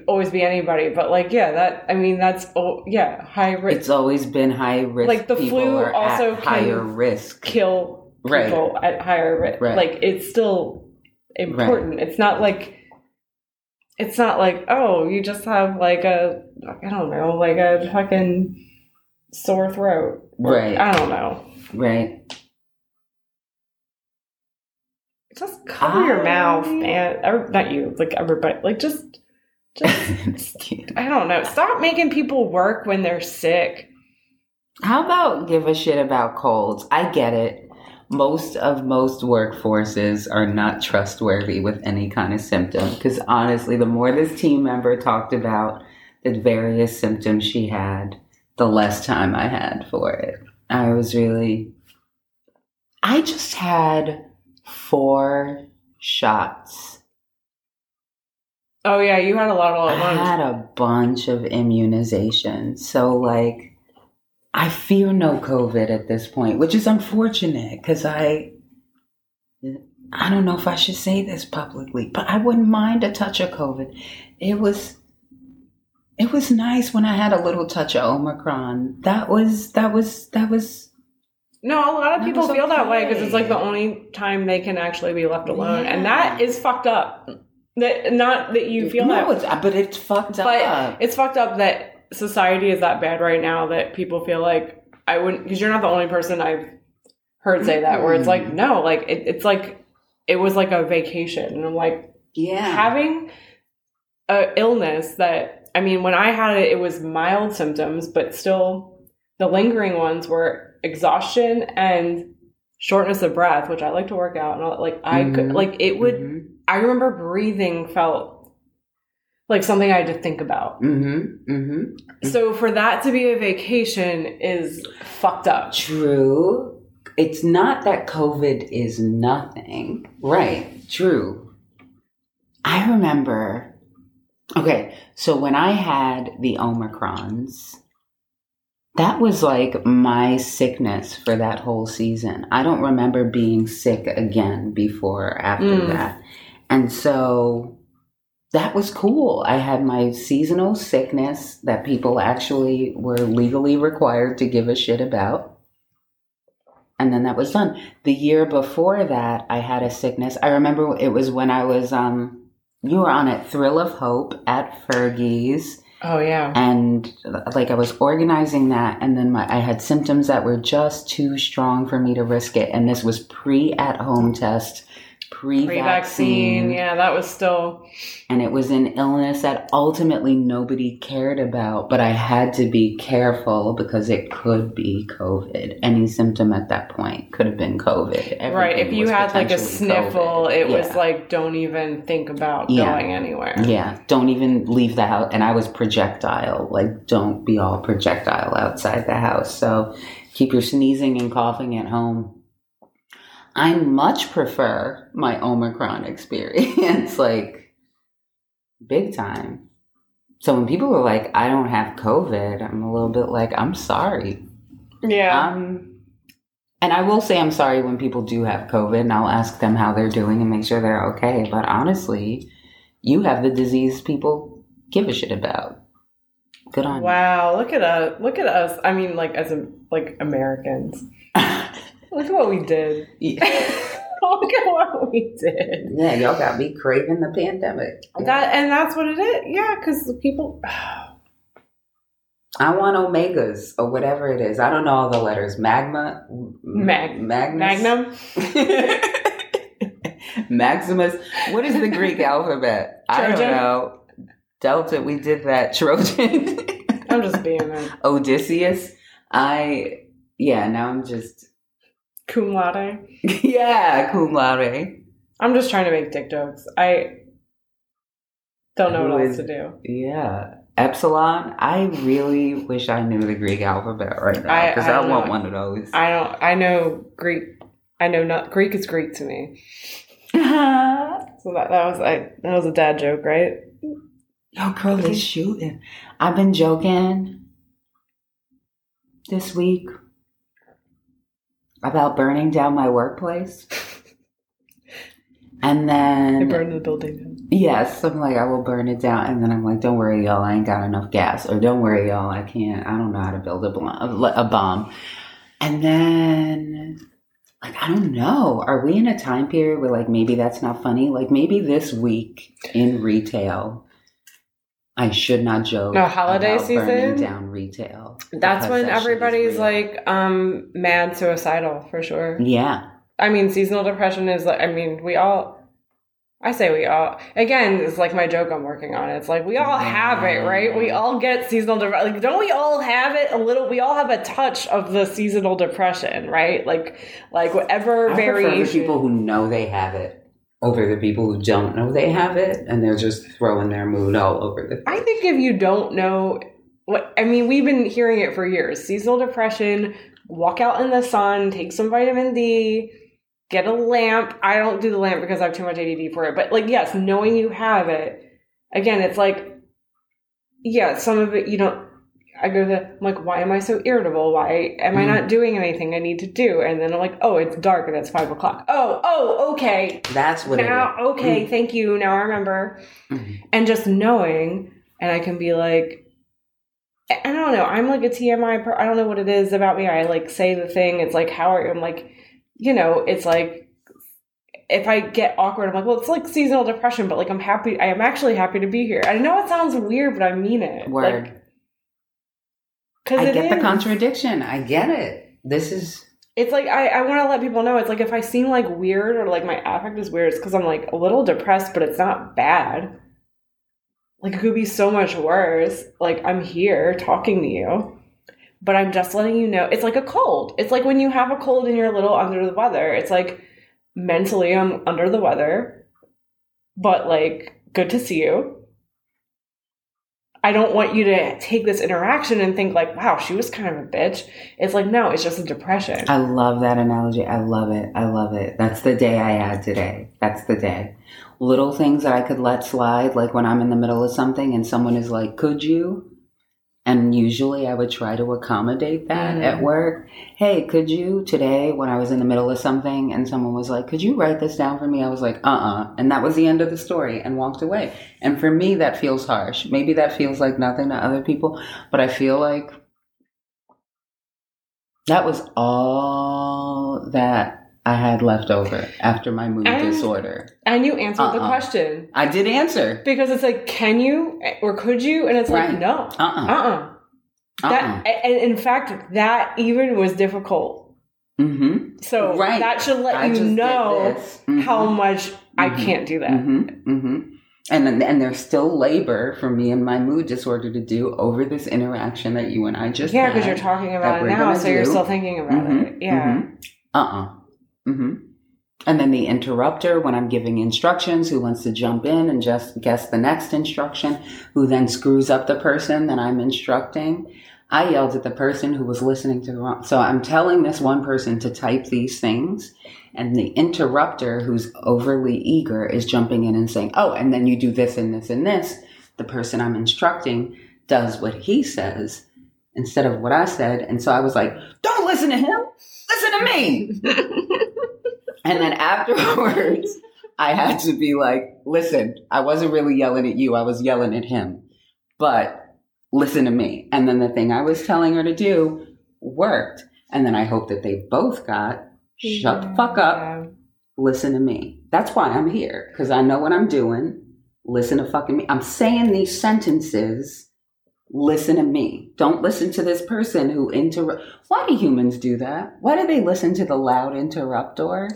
always be anybody, but like yeah, that I mean that's oh yeah high risk. It's always been high risk. Like the flu also higher risk. kill Right. people at higher risk. Right. Like it's still important. It's not like it's not like oh you just have like a I don't know like a fucking sore throat. Right. I don't know. Right. Just cover your mouth, man. Or, not you, like everybody. Like just, just I don't know. Stop making people work when they're sick. How about give a shit about colds? I get it. Most of most workforces are not trustworthy with any kind of symptom because honestly, the more this team member talked about the various symptoms she had, the less time I had for it. I was really. I just had four shots. Oh yeah, you had a lot all I at once. had a bunch of immunizations. So, like, I fear no COVID at this point, which is unfortunate because I, I don't know if I should say this publicly, but I wouldn't mind a touch of COVID. It was, it was nice when I had a little touch of Omicron. That was, that was, that was. No, a lot of people feel that way because it's like the only time they can actually be left alone, and that is fucked up. That not that you feel no, that, it's, but it's fucked but up. it's fucked up that society is that bad right now that people feel like I wouldn't because you're not the only person I've heard say that. Where it's like no, like it, it's like it was like a vacation, and I'm like yeah. having a illness that I mean, when I had it, it was mild symptoms, but still the lingering ones were exhaustion and shortness of breath, which I like to work out and all, like I could Mhm. like it would. Mhm. I remember breathing felt like something I had to think about. Mm-hmm. Mm-hmm. So for that to be a vacation is fucked up. True. It's not that COVID is nothing. Right. True. I remember. Okay. So when I had the Omicrons, that was like my sickness for that whole season. I don't remember being sick again before or after Mm. that. And so that was cool. I had my seasonal sickness that people actually were legally required to give a shit about. And then that was done. The year before that, I had a sickness. I remember it was when I was, um, you were on at Thrill of Hope at Fergie's Oh yeah. and like I was organizing that, and then my I had symptoms that were just too strong for me to risk it, and this was pre at home test, pre Pre-vaccine, yeah, that was still and it was an illness that ultimately nobody cared about, but I had to be careful because it could be COVID. Any symptom at that point could have been COVID. right. If you had like a sniffle, COVID. it was like don't even think about Yeah. going anywhere. Yeah, don't even leave the house. And I was projectile. Like, don't be all projectile outside the house. So keep your sneezing and coughing at home. I much prefer my Omicron experience, like, big time. So when people are like, I don't have COVID, I'm a little bit like, I'm sorry. Yeah. Um, and I will say I'm sorry when people do have COVID, and I'll ask them how they're doing and make sure they're okay. But honestly, you have the disease people give a shit about. Good on Wow, look at us! Look at us! I mean, like as a, like Americans, look what we did. you. look at what we did. yeah, y'all got me craving the pandemic. That and that's what it is. Yeah, because people. I want omegas or whatever it is. I don't know all the letters. Magma, Mag- Magnus? Magnum. Maximus. What is the Greek alphabet? I don't know. Delta. We did that. Trojan. I'm just being a Odysseus. I yeah. Now I'm just cum laude. yeah. Cum laude. I'm just trying to make dick jokes. I don't know what else to do. Yeah. Epsilon. I really wish I knew the Greek alphabet right now because I I, don't want know. one of those. I don't. I know Greek. I know not Greek is Greek to me. So that that was I that was a dad joke, right? Yo, girl is shooting. I've been joking this week about burning down my workplace. And They then burned the building down. Yes, I'm like, I will burn it down. And then I'm like, don't worry, y'all, I ain't got enough gas. Or don't worry, y'all, I can't, I don't know how to build a, bl- a bomb. And then, like, I don't know. Are we in a time period where, like, maybe that's not funny? Like, maybe this week in retail, I should not joke. No, holiday about burning season? down retail. That's when that everybody's like um mad suicidal for sure. yeah. I mean, seasonal depression is like, I mean, we all, I say we all, again, it's like my joke I'm working on. It's like we all have it, right? We all get seasonal depression. Like, don't we all have it a little? We all have a touch of the seasonal depression, right? Like, like whatever I prefer variation. people who know they have it over the people who don't know they have it and they're just throwing their mood all over the I think if you don't know what, I mean, we've been hearing it for years. Seasonal depression, walk out in the sun, take some vitamin D, get a lamp. I don't do the lamp because I have too much ADD for it. But like, yes, knowing you have it, again, it's like, yeah, some of it you don't. I go to the, I'm like, why am I so irritable? Why am I Mhm. not doing anything I need to do? And then I'm like, oh, it's dark and it's five o'clock. Oh, oh, okay. That's what Now, it is. okay, thank you. Now I remember Mhm. and just knowing and i can be like i don't know i'm like a tmi per- i don't know what it is about me i like say the thing it's like how are you i'm like you know it's like if i get awkward i'm like well it's like seasonal depression but like i'm happy i am actually happy to be here i know it sounds weird but i mean it Word. like, 'cause I get the contradiction. I get it. This is it's like I, I want to let people know it's like if I seem like weird or like my affect is weird, it's because I'm like a little depressed, but it's not bad. Like it could be so much worse. Like I'm here talking to you, but I'm just letting you know it's like a cold. It's like when you have a cold and you're a little under the weather. It's like mentally I'm under the weather, but like good to see you. I don't want you to take this interaction and think like, wow, she was kind of a bitch. It's like, no, it's just a depression. I love that analogy. I love it. I love it. That's the day I had today. That's the day. Little things that I could let slide, like when I'm in the middle of something and someone is like, Could you? And usually I would try to accommodate that Mhm. at work. Hey, could you today when I was in the middle of something and someone was like, Could you write this down for me? I was like, uh uh And that was the end of the story and walked away. And for me, that feels harsh. Maybe that feels like nothing to other people, but I feel like that was all that I had left over after my mood And- disorder. And you answered the Uh-uh. question. I did answer. Because it's like, can you or could you? And it's like, no. Uh uh Uh-uh. That and in fact, that even was difficult. Mm-hmm. So Right. that should let I you know. Mhm. how much I Mhm. can't do that. Mm-hmm. Mm-hmm. And and there's still labor for me and my mood disorder to do over this interaction that you and I just Yeah, because you're talking about it now, so you're still thinking about it. Mhm, Yeah. mhm. Uh-uh. Mm-hmm. And then the interrupter when I'm giving instructions, who wants to jump in and just guess the next instruction, who then screws up the person that I'm instructing. I yelled at the person who was listening to the wrong. So I'm telling this one person to type these things, and the interrupter, who's overly eager, is jumping in and saying, "Oh, and then you do this and this and this." The person I'm instructing does what he says instead of what I said, and so I was like, "Don't listen to him. Listen to me." And then afterwards, I had to be like, listen, I wasn't really yelling at you. I was yelling at him. But listen to me. And then the thing I was telling her to do worked. And then I hope that they both got, shut the fuck up, listen to me. That's why I'm here. Because I know what I'm doing. Listen to fucking me. I'm saying these sentences. Listen to me. Don't listen to this person who interrupt. Why do humans do that? Why do they listen to the loud interruptor?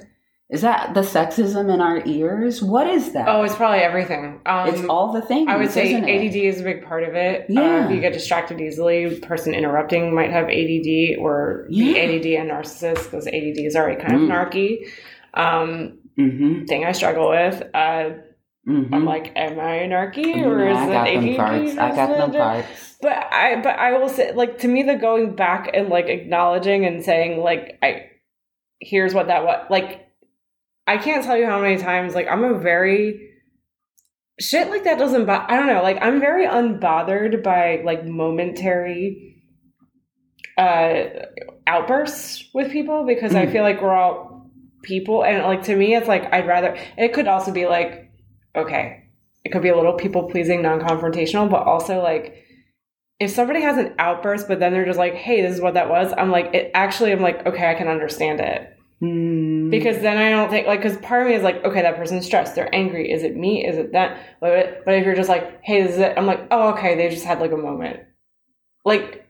Is that the sexism in our ears? What is that? Oh, it's probably everything. Um, it's all the things. I would say? ADD is a big part of it. Uh, Yeah. if you get distracted easily, person interrupting might have ADD or Yeah. ADD and narcissist because ADD is already kind of Mm. narky. Um, Mm-hmm. thing I struggle with. Uh, Mm-hmm. I'm like, am I a narky or is I it got ADD? parts. I got them parts. But I, but I will say, like to me, the going back and like acknowledging and saying, like, I, here's what that was, like, I can't tell you how many times like I'm a very shit like that doesn't. Bo- I don't know. Like I'm very unbothered by like momentary uh outbursts with people because I Mm. feel like we're all people. And like to me, it's like I'd rather. It could also be like, okay, it could be a little people pleasing, non confrontational, but also like if somebody has an outburst, but then they're just like, hey, this is what that was. I'm like, it actually, I'm like, okay, I can understand it. Mm. Because then I don't think like because part of me is like okay that person's stressed. They're angry. Is it me? Is it that? But but if you're just like hey this is it I'm like oh okay they just had like a moment. Like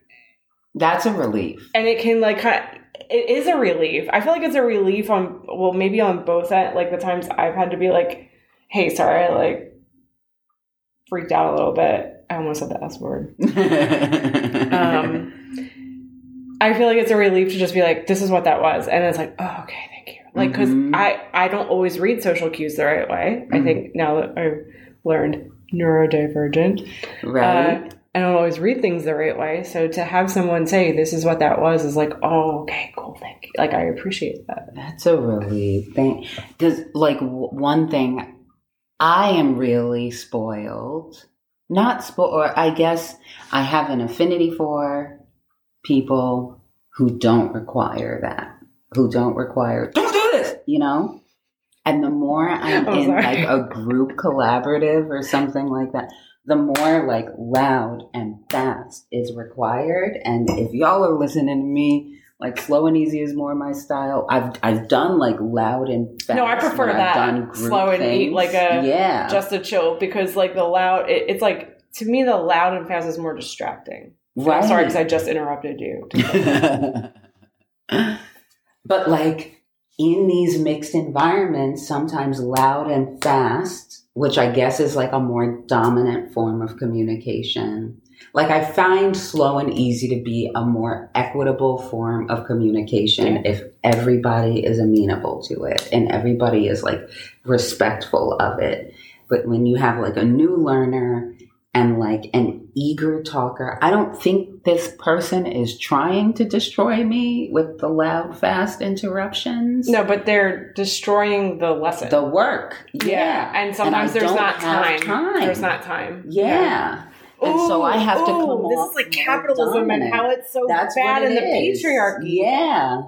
That's a relief. and it can like kind of, it is a relief. I feel like it's a relief on well maybe on both end like the times I've had to be like hey sorry I like freaked out a little bit. I almost said the S word. Um I feel like it's a relief to just be like, this is what that was. And it's like, oh, okay. Like, because Mhm. I, I don't always read social cues the right way. I Mhm. think now that I've learned neurodivergent, right? uh, I don't always read things the right way. So to have someone say, this is what that was, is like, oh, okay, cool, thank you. Like, I appreciate that. That's a relief. Because, like, w- one thing, I am really spoiled. Not spoiled, or I guess I have an affinity for people who don't require that, who don't require, don't you know? And the more I'm I'm in sorry. like a group collaborative or something like that, the more like loud and fast is required. And if y'all are listening to me, like slow and easy is more my style. I've I've done like loud and fast. No, I prefer that. I've done group Slow and eat, like a- yeah. Just a chill because, like, the loud, it, it's like, to me, the loud and fast is more distracting. right. I'm sorry because I just interrupted you. but like in these mixed environments, sometimes loud and fast, which I guess is like a more dominant form of communication. Like I find slow and easy to be a more equitable form of communication if everybody is amenable to it and everybody is like respectful of it. But when you have like a new learner and like an eager talker. I don't think this person is trying to destroy me with the loud, fast interruptions. No, but they're destroying the lesson. The work. Yeah. And sometimes I there's don't time. time. There's not time. Yeah. And so I have to come This off is like capitalism and how it's so That's bad in the is. patriarchy. Yeah.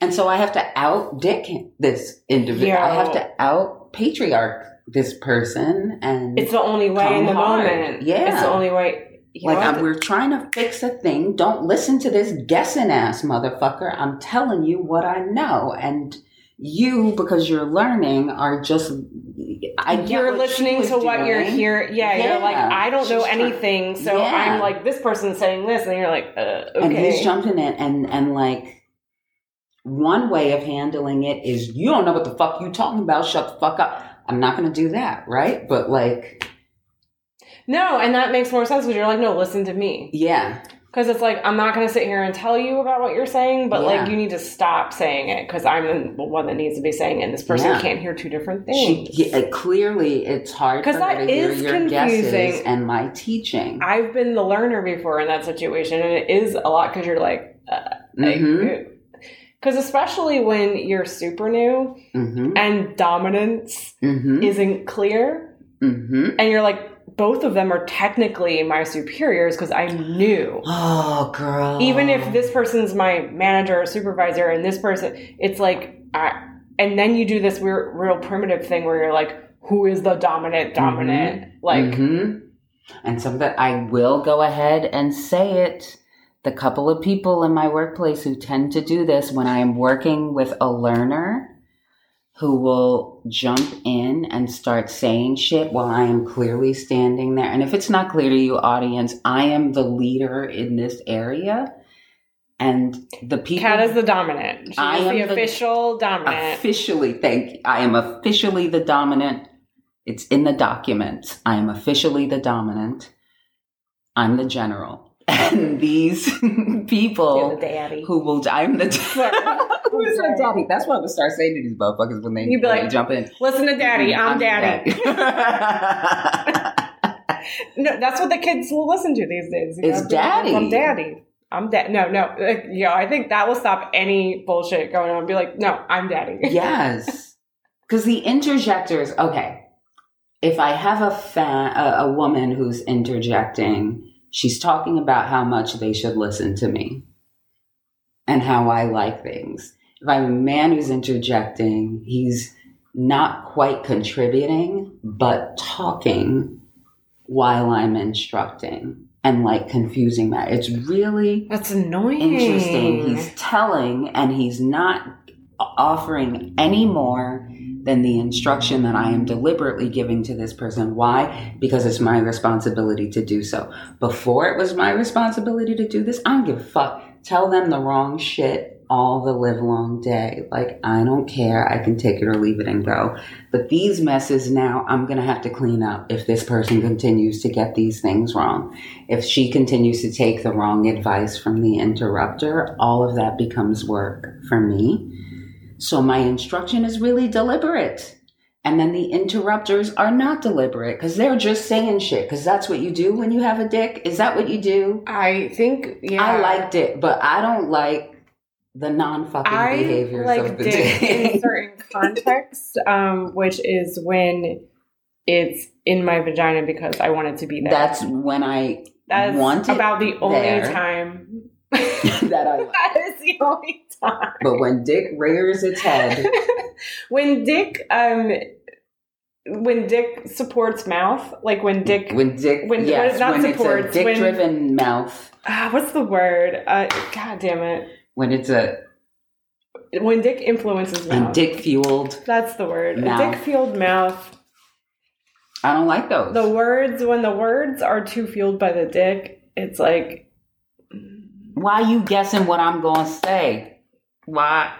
And so I have to out dick this individual. Yeah. I have to out patriarch this person and It's the only way in the hard. moment. Yeah. It's the only way. Like I'm, what? we're trying to fix a thing. Don't listen to this guessing ass motherfucker. I'm telling you what I know, and you, because you're learning, are just. I you're listening to what you're doing. hearing. Yeah, you're like, I don't know anything, so Yeah. I'm like, this person's saying this, and you're like, uh, okay. And he's jumping in, and and like. One way of handling it is you don't know what the fuck you talking about. Shut the fuck up. I'm not going to do that, right? But like, no, and that makes more sense because you're like, no, listen to me. yeah, Because it's like, I'm not going to sit here and tell you about what you're saying, but Yeah. like, you need to stop saying it because I'm the one that needs to be saying it, and this person Yeah. can't hear two different she things. yeah, clearly it's hard for 'Cause her that is confusing. and my teaching. I've been the learner before in that situation, and it is a lot because you're like, Mhm. Because especially when you're super new Mm-hmm. and dominance Mm-hmm. isn't clear, Mm-hmm. and you're like, both of them are technically my superiors because I'm new. Oh, girl. Even if this person's my manager or supervisor, and this person, it's like, I, and then you do this weird, real primitive thing where you're like, who is the dominant dominant? Like, Mhm. and some that I will go ahead and say it. The couple of people in my workplace who tend to do this when I am working with a learner who will jump in and start saying shit while I am clearly standing there. And if it's not clear to you, audience, I am the leader in this area. And the people Kat is the dominant. She's I am the the- official dominant. officially thank you. I am officially the dominant. It's in the document. I am officially the dominant. I'm the general. And these people the daddy. who will I'm the Sorry. Who is Sorry. the daddy? That's what I would start saying to these motherfuckers when they, You'd be like, jump in. Listen to daddy. I'm, the daddy. daddy. No, that's what the kids will listen to these days. you It's know? daddy. I'm daddy. I'm dad. No, no. Like, yeah, I think that will stop any bullshit going on. Be like, no, I'm daddy. yes. Because the interjectors, okay. If I have a fan, a, a woman who's interjecting, she's talking about how much they should listen to me and how I like things. if I'm a man who's interjecting, he's not quite contributing, but talking while I'm instructing and like confusing that. It's really That's annoying. interesting. He's telling and he's not offering any more than the instruction that I am deliberately giving to this person. Why? Because it's my responsibility to do so. Before it was my responsibility to do this, I don't give a fuck. Tell them the wrong shit all the live long day. Like, I don't care. I can take it or leave it and go. But these messes now, I'm going to have to clean up if this person continues to get these things wrong. If she continues to take the wrong advice from the interrupter, all of that becomes work for me. So my instruction is really deliberate. And then the interrupters are not deliberate because they're just saying shit. Because that's what you do when you have a dick. Is that what you do? I think yeah. I liked it, but I don't like the non fucking behaviors like of the dick in certain contexts, um, which is when it's in my vagina because I want it to be there. that's when I That's want it about the only there. time. that I like. that is the only time. But when dick rears its head, when Dick, um, when Dick supports mouth, like when Dick, when dick, When- yes, not when supports, it's a dick-driven mouth, ah, what's the word? Uh, God damn it. when it's a When Dick influences and mouth. dick-fueled, That's the word. Dick fueled mouth. I don't like those. The words, when the words are too fueled by the dick, it's like, Why you guessing what I'm going to say? Why?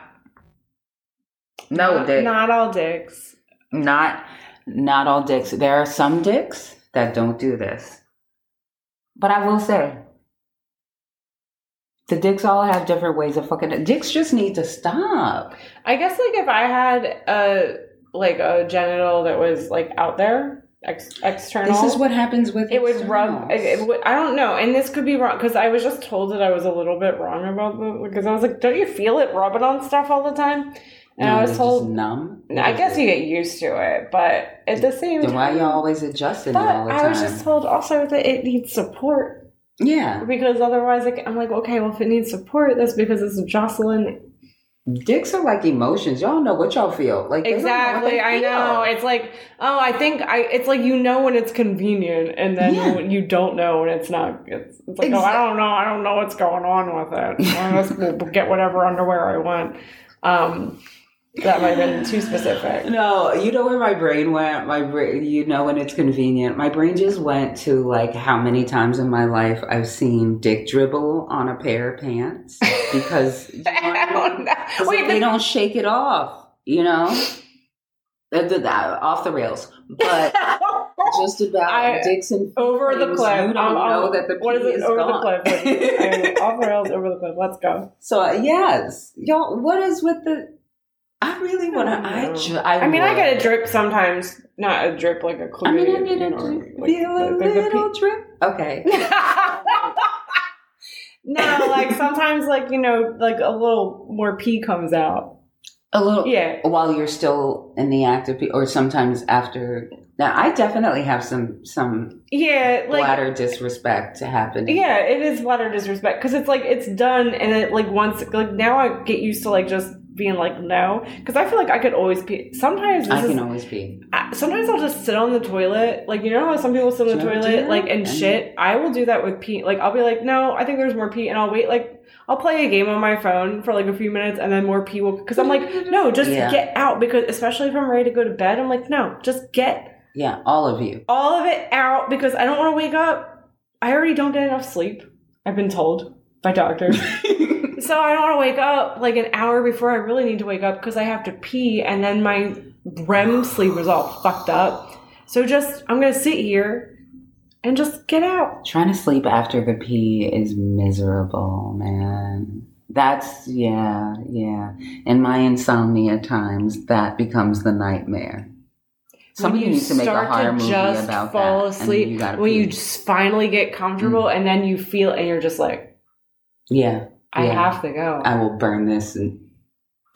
No, not, dick. not all dicks. not not all dicks. There are some dicks that don't do this. But I will say, the dicks all have different ways of fucking. Dicks just need to stop. I guess like if I had a like a genital that was like out there, ex- external. This is what happens with it would rub. It, it would, I don't know, and this could be wrong because I was just told that I was a little bit wrong about the because I was like, don't you feel it rubbing on stuff all the time? And No, I was told, numb. I guess you get used to it, but at the same Then why time, you always adjusting it but all the time? I was just told also that it needs support yeah, because otherwise, like, I'm like, okay, well, if it needs support, that's because it's jostling dicks are like emotions. Y'all know what y'all feel. Like they know what Exactly, I know. It's like, oh, I think I. It's like you know when it's convenient, and then Yeah. when you don't know when it's not. It's, it's like, oh, I don't know. I don't know what's going on with it. I just will get whatever underwear I want. Um, that might have been too specific. No, you know where my brain went? My brain, you know when it's convenient. My brain just went to like how many times in my life I've seen dick dribble on a pair of pants because you know what I I don't know. Wait, they don't shake it off, you know. Off the rails, but just about I- and over the cliff. You don't I'm- know that the what is? Over gone. the cliff. I'm off the rails. Over the cliff. Let's go. So uh, yes, y'all. What is with the? I really want to. I I, ju- I, I mean, I get a drip sometimes. Not a drip like a I mean, I get a drip. like feel a little drip. Okay. no, like sometimes, like you know, like a little more pee comes out. A little. Yeah, While you're still in the act of, pe- or sometimes after. Now, I definitely have some some yeah, like bladder disrespect to happen. yeah, it is bladder disrespect because it's like it's done, and it like once like now I get used to like just being like no because I feel like I could always pee. Sometimes I is can always pee. Sometimes I'll just sit on the toilet. Like, you know how some people sit on the Do you ever do toilet, like, and And- shit? I will do that with pee. Like, I'll be like, no, I think there's more pee, and I'll wait, like, I'll play a game on my phone for like a few minutes, and then more pee will, because I'm like, no, just Yeah. get out, because especially if I'm ready to go to bed, I'm like, no, just get Yeah, all of you. all of it out, because I don't want to wake up. I already don't get enough sleep, I've been told by doctors. So I don't want to wake up like an hour before I really need to wake up because I have to pee, and then my REM sleep is all fucked up. So just I'm gonna sit here and just get out. Trying to sleep after the pee is miserable, man. That's yeah, yeah. In my insomnia times, that becomes the nightmare. Somebody needs to make a horror movie just about fall that. asleep, you when you just finally get comfortable, mm. and then you feel, and you're just like, yeah, I Yeah. have to go. I will burn this and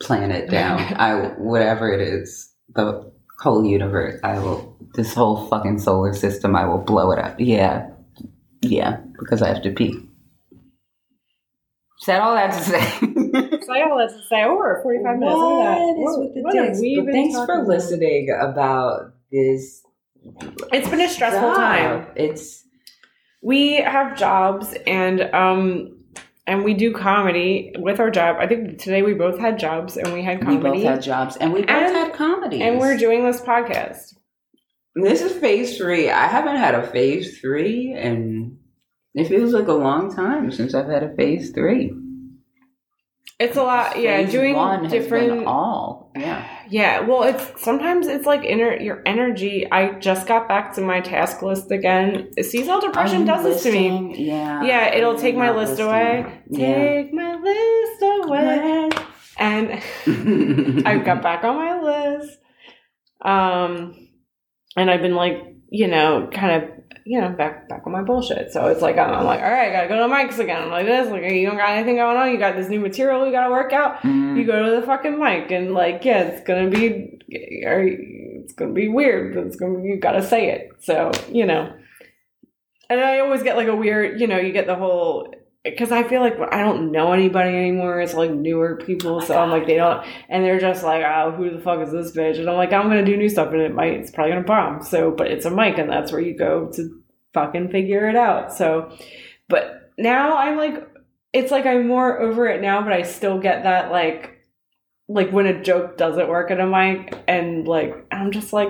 planet down. I whatever it is, the whole universe. I will this whole fucking solar system. I will blow it up. Yeah, yeah, because I have to pee. Said all that to say. say all that to say, oh, we're 45 minutes. Look at that. What is What- with the what dicks? But thanks for about? listening about this. It's been a stressful job. time. It's We have jobs and um and we do comedy with our job. I think today we both had jobs and we had comedy. we both had jobs and we both And- had comedy. and we're doing this podcast. This is phase three. I haven't had a phase three, and it feels like a long time since I've had a phase three. It's a lot, yeah. Doing one has been different, all yeah. yeah. Well, it's sometimes it's like inner your energy. I just got back to my task list again. Seasonal depression does this to me. Yeah, Yeah, it'll I'm take my list listing. away. Take my list away, and Yeah. I got back on my list. Um, and I've been like, you know, kind of, you know, back back on my bullshit. So it's like I'm, I'm like, all right, I gotta go to mics again. I'm like this, like you don't got anything going on. You got this new material you gotta work out. Mm. You go to the fucking mic and like, yeah, it's gonna be, or it's gonna be weird, but it's gonna be, you gotta say it. So you know, and I always get like a weird, you know, you get the whole. Because I feel like I don't know anybody anymore. It's like newer people, so I'm like they don't, and they're just like, oh, who the fuck is this bitch? And I'm like, I'm gonna do new stuff, and it might, it's probably gonna bomb. So, but it's a mic, and that's where you go to fucking figure it out. So, but now I'm like, it's like I'm more over it now, but I still get that like, like when a joke doesn't work at a mic, and like I'm just like,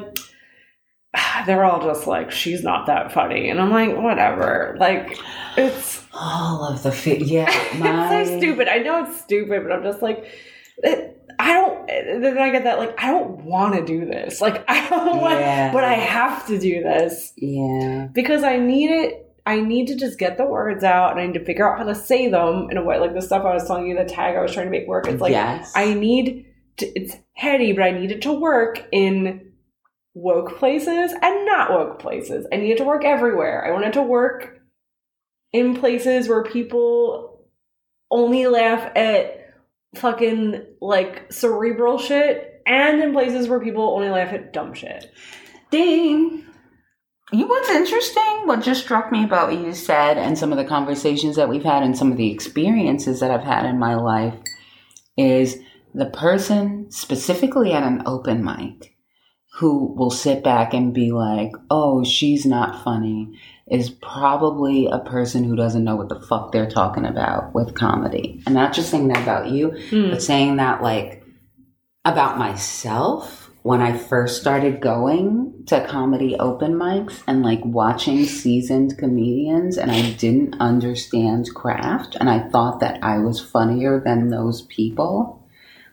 they're all just like, she's not that funny, and I'm like, whatever, like it's. all of the fi- yeah. My, it's so stupid. I know it's stupid, but I'm just like, it, I don't. Then I get that like I don't want to do this. Like I don't want, Yeah. but I have to do this Yeah, because I need it. I need to just get the words out, and I need to figure out how to say them in a way. Like the stuff I was telling you, the tag I was trying to make work. It's like yes. I need. To, it's heady, but I need it to work in woke places and not woke places. I need it to work everywhere. I want it to work in places where people only laugh at fucking like cerebral shit and in places where people only laugh at dumb shit. Ding. You what's interesting, what just struck me about what you said and some of the conversations that we've had and some of the experiences that I've had in my life is the person specifically at an open mic who will sit back and be like, oh, she's not funny, is probably a person who doesn't know what the fuck they're talking about with comedy. I'm not just saying that about you, hmm. but saying that like about myself when I first started going to comedy open mics and like watching seasoned comedians and I didn't understand craft and I thought that I was funnier than those people.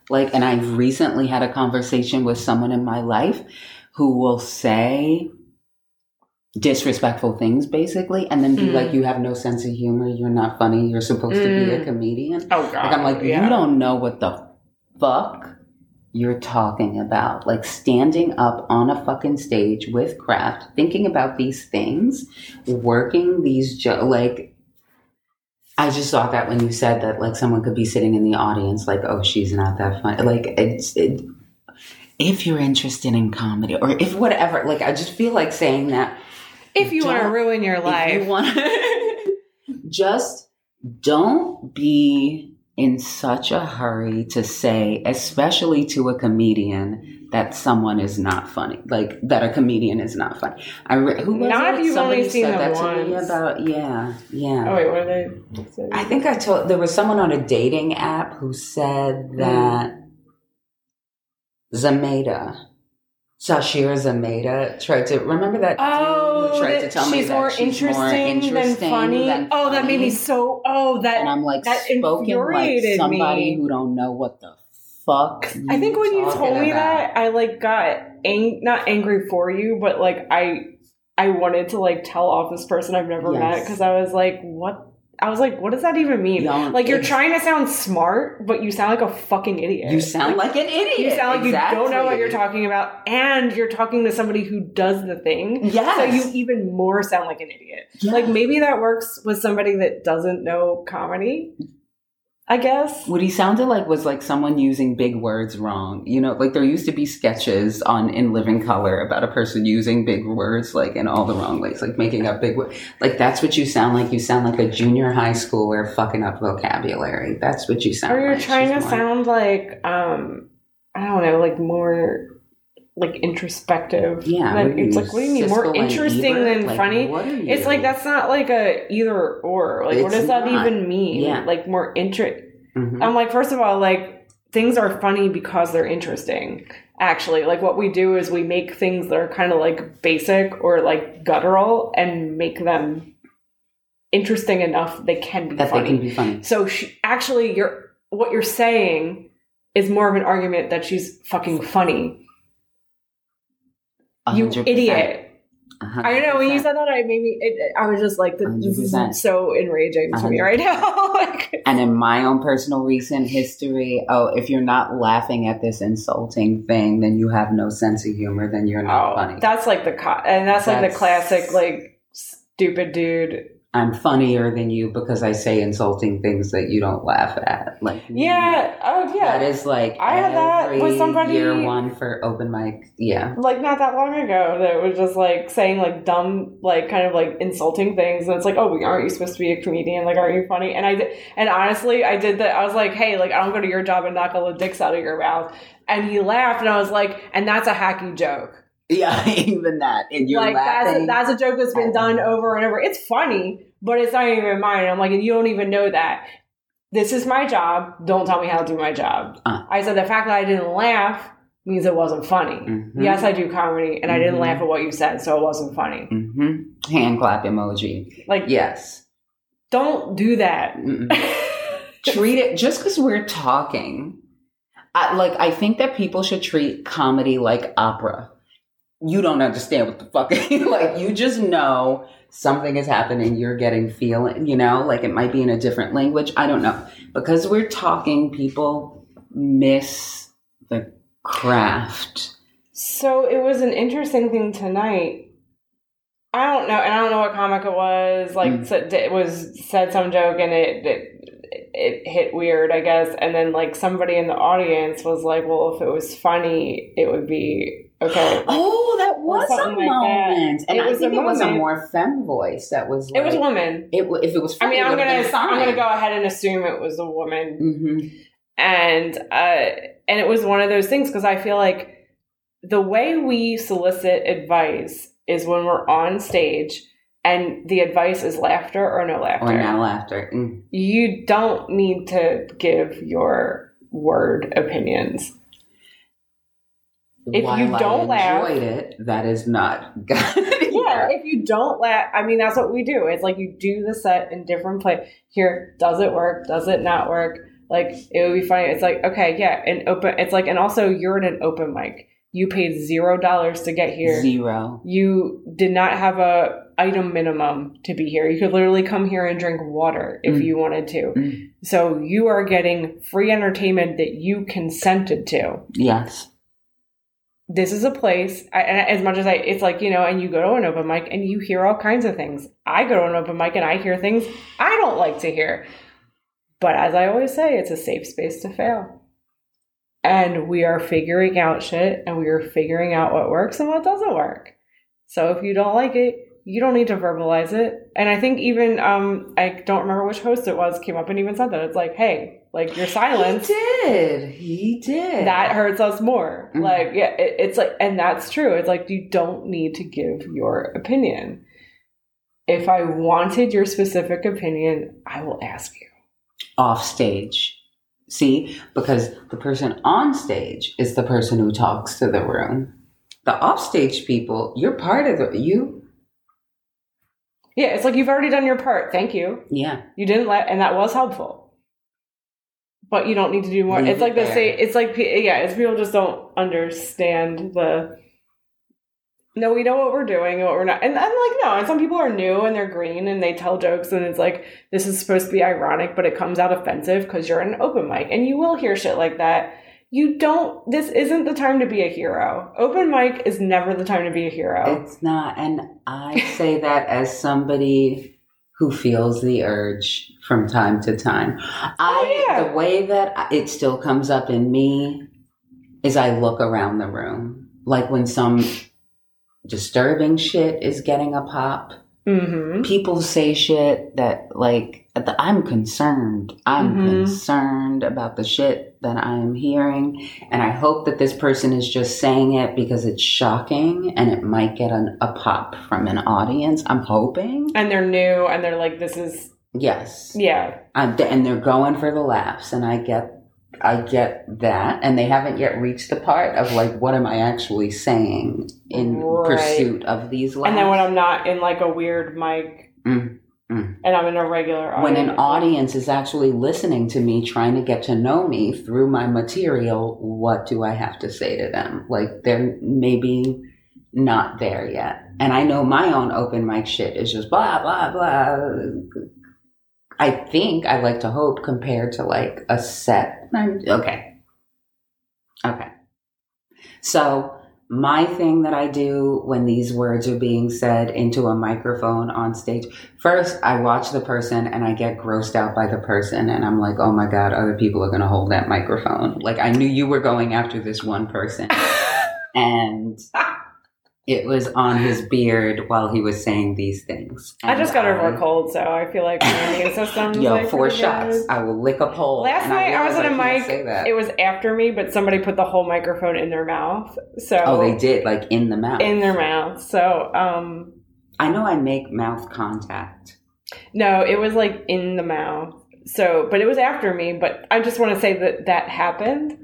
Like, and I recently had a conversation with someone in my life who will say disrespectful things basically and then be Mm. like, you have no sense of humor, you're not funny, you're supposed to be a Mm. comedian. Oh god. Like I'm like, yeah. you don't know what the fuck you're talking about. Like standing up on a fucking stage with craft, thinking about these things, working these jo- like. I just thought that when you said that, like someone could be sitting in the audience, like, oh, she's not that funny. Like it's. It, if you're interested in comedy or if whatever, like I just feel like saying that if you want to ruin your life. you want just don't be in such a hurry to say, especially to a comedian, that someone is not funny. Like that a comedian is not funny. I re- who was Not it? if you've Somebody only seen said that to me about yeah, yeah. oh wait, what are they? I think I told there was someone on a dating app who said hmm. that Zamata, Sasheer Zamata tried to remember that Oh, who tried that to tell me she's that more she's more interesting, interesting than funny. than oh, that made me so. Oh, that. and I'm like that spoken like somebody me. who don't know what the fuck. I think when you told me about. that, I like got ang- not angry for you, but like I I wanted to like tell off this person I've never Yes. met because I was like, what? I was like, what does that even mean? Like you're trying to sound smart, but you sound like a fucking idiot. you sound like an idiot. you sound like you don't know what you're talking about, and you're talking to somebody who does the thing. Yes. So you even more sound like an idiot. Yes. Like maybe that works with somebody that doesn't know comedy. I guess. What he sounded like was like someone using big words wrong. You know, like there used to be sketches on In Living Color about a person using big words like in all the wrong ways, like making up big words. Like that's what you sound like. You sound like a junior high schooler fucking up vocabulary. That's what you sound like. Or you're trying She's to more- sound like um I don't know, like more like introspective. Yeah, it's like what do you mean more interesting Ebert? than Like, funny? It's like that's not like a either or. Like what It's does that even mean? Yeah. Like more interest. Mhm. I'm like, first of all, like things are funny because they're interesting. Actually, like what we do is we make things that are kind of like basic or like guttural and make them interesting enough they can be that funny. they can be funny. So she, actually, you're what you're saying is more of an argument that she's fucking funny. You 100%. idiot! I know when you said that, I maybe it, I was just like, this is 100%. so enraging to me right now. like, And in my own personal recent history, oh, if you're not laughing at this insulting thing, then you have no sense of humor. Then you're not oh, funny. that's like the co- and that's, like the classic like stupid dude. I'm funnier than you because I say insulting things that you don't laugh at. Like Yeah. Oh yeah. that is like I had that with somebody- year one for open mic. Yeah, like not that long ago that was just like saying like dumb like kind of like insulting things and it's like oh aren't you supposed to be a comedian like aren't you funny and i did and honestly i did that i was like hey like i don't go to your job and knock all the dicks out of your mouth and he laughed and i was like and that's a hacky joke yeah, even that. And you're like that's laughing. that's a joke that's been done over and over it's funny but it's not even mine i'm like and you don't even know that this is my job don't tell me how to do my job Uh. i said the fact that i didn't laugh means it wasn't funny Mhm. Yes, I do comedy, and I didn't Mhm. laugh at what you said, so it wasn't funny. Mhm. Hand clap emoji. Like, Yes. don't do that. Treat it just because we're talking. I, like I think that people should treat comedy like opera. You don't understand what the fuck. like you just know something is happening. You're getting feeling. You know, like it might be in a different language. I don't know because we're talking. People miss the craft. So it was an interesting thing tonight. I don't know, and I don't know what comic it was. Like, Mm. said it was said some joke, and it, it it hit weird, I guess. And then like somebody in the audience was like, "Well, if it was funny, it would be okay." Oh, that was a something like that. moment, and It I was think a it was a more femme voice that was. It was a woman. It, if it was, I mean, I'm gonna I'm gonna go ahead and assume it was a woman. Mhm. and uh and it was one of those things because i feel like the way we solicit advice is when we're on stage and the advice is laughter or no laughter Or now laughter. Mm. you don't need to give your word opinions If While you don't I laugh- it, that is not good. yeah if you don't laugh i mean that's what we do it's like you do the set in different play here does it work does it not work like it would be funny it's like okay yeah and open it's like and also you're in an open mic you paid zero dollars to get here Zero. you did not have a item minimum to be here you could literally come here and drink water if Mm. you wanted to Mm. so you are getting free entertainment that you consented to Yes. This is a place I, as much as i it's like you know and you go to an open mic and you hear all kinds of things. I go to an open mic and i hear things i don't like to hear. But as i always say it's a safe space to fail. And we are figuring out shit and we are figuring out what works and what doesn't work. So if you don't like it you don't need to verbalize it. And i think even um i don't remember which host it was came up and even said that. It's like hey like your silence He did. He did. that hurts us more. Mhm. Like, yeah, it, it's like, and that's true. It's like you don't need to give your opinion. If I wanted your specific opinion, I will ask you. off stage. See, because the person on stage is the person who talks to the room. The off stage people, you're part of the you. Yeah, it's like you've already done your part. Thank you. Yeah. You didn't let, and that was helpful. But you don't need to do more. Leave it's like the say. It's like yeah. It's people just don't understand the. No, we know what we're doing and what we're not, and I'm like no. And some people are new and they're green and they tell jokes and it's like this is supposed to be ironic, but it comes out offensive because you're an open mic and you will hear shit like that. You don't. This isn't the time to be a hero. Open mic is never the time to be a hero. It's not. And I say that as somebody who feels the urge from time to time. I yeah. the way that it still comes up in me is I look around the room. Like when some disturbing shit is getting a pop, Mm-hmm. people say shit that like I'm concerned. I'm Mhm. concerned about the shit that I'm hearing, and I hope that this person is just saying it because it's shocking and it might get an, a pop from an audience. I'm hoping. And they're new, and they're like, "This is Yes, yeah, I'm, and they're going for the laughs, and I get. I get that, and they haven't yet reached the part of like, what am I actually saying in Right. pursuit of these laughs? And then when I'm not in like a weird mic, Mm, mm. and I'm in a regular audience, when an audience. is actually listening to me trying to get to know me through my material what do i have to say to them? Like they're maybe not there yet. And i know my own open mic shit is just blah blah blah. I think i like to hope compared to like a set. Okay. Okay. So my thing that I do when these words are being said into a microphone on stage, first I watch the person and I get grossed out by the person and I'm like, oh my God, other people are going to hold that microphone. Like I knew you were going after this one person. and it was on his beard while he was saying these things. I just got And over a cold, so I feel like my immune system's Yo, like four shots. good. I will lick a pole. Last night I was realize in a mic. It was after me, but somebody put the whole microphone in their mouth. So oh, they did, like in the mouth. in their mouth. So um, I know I make mouth contact. no, it was like in the mouth. So, but it was after me. But I just want to say that that happened.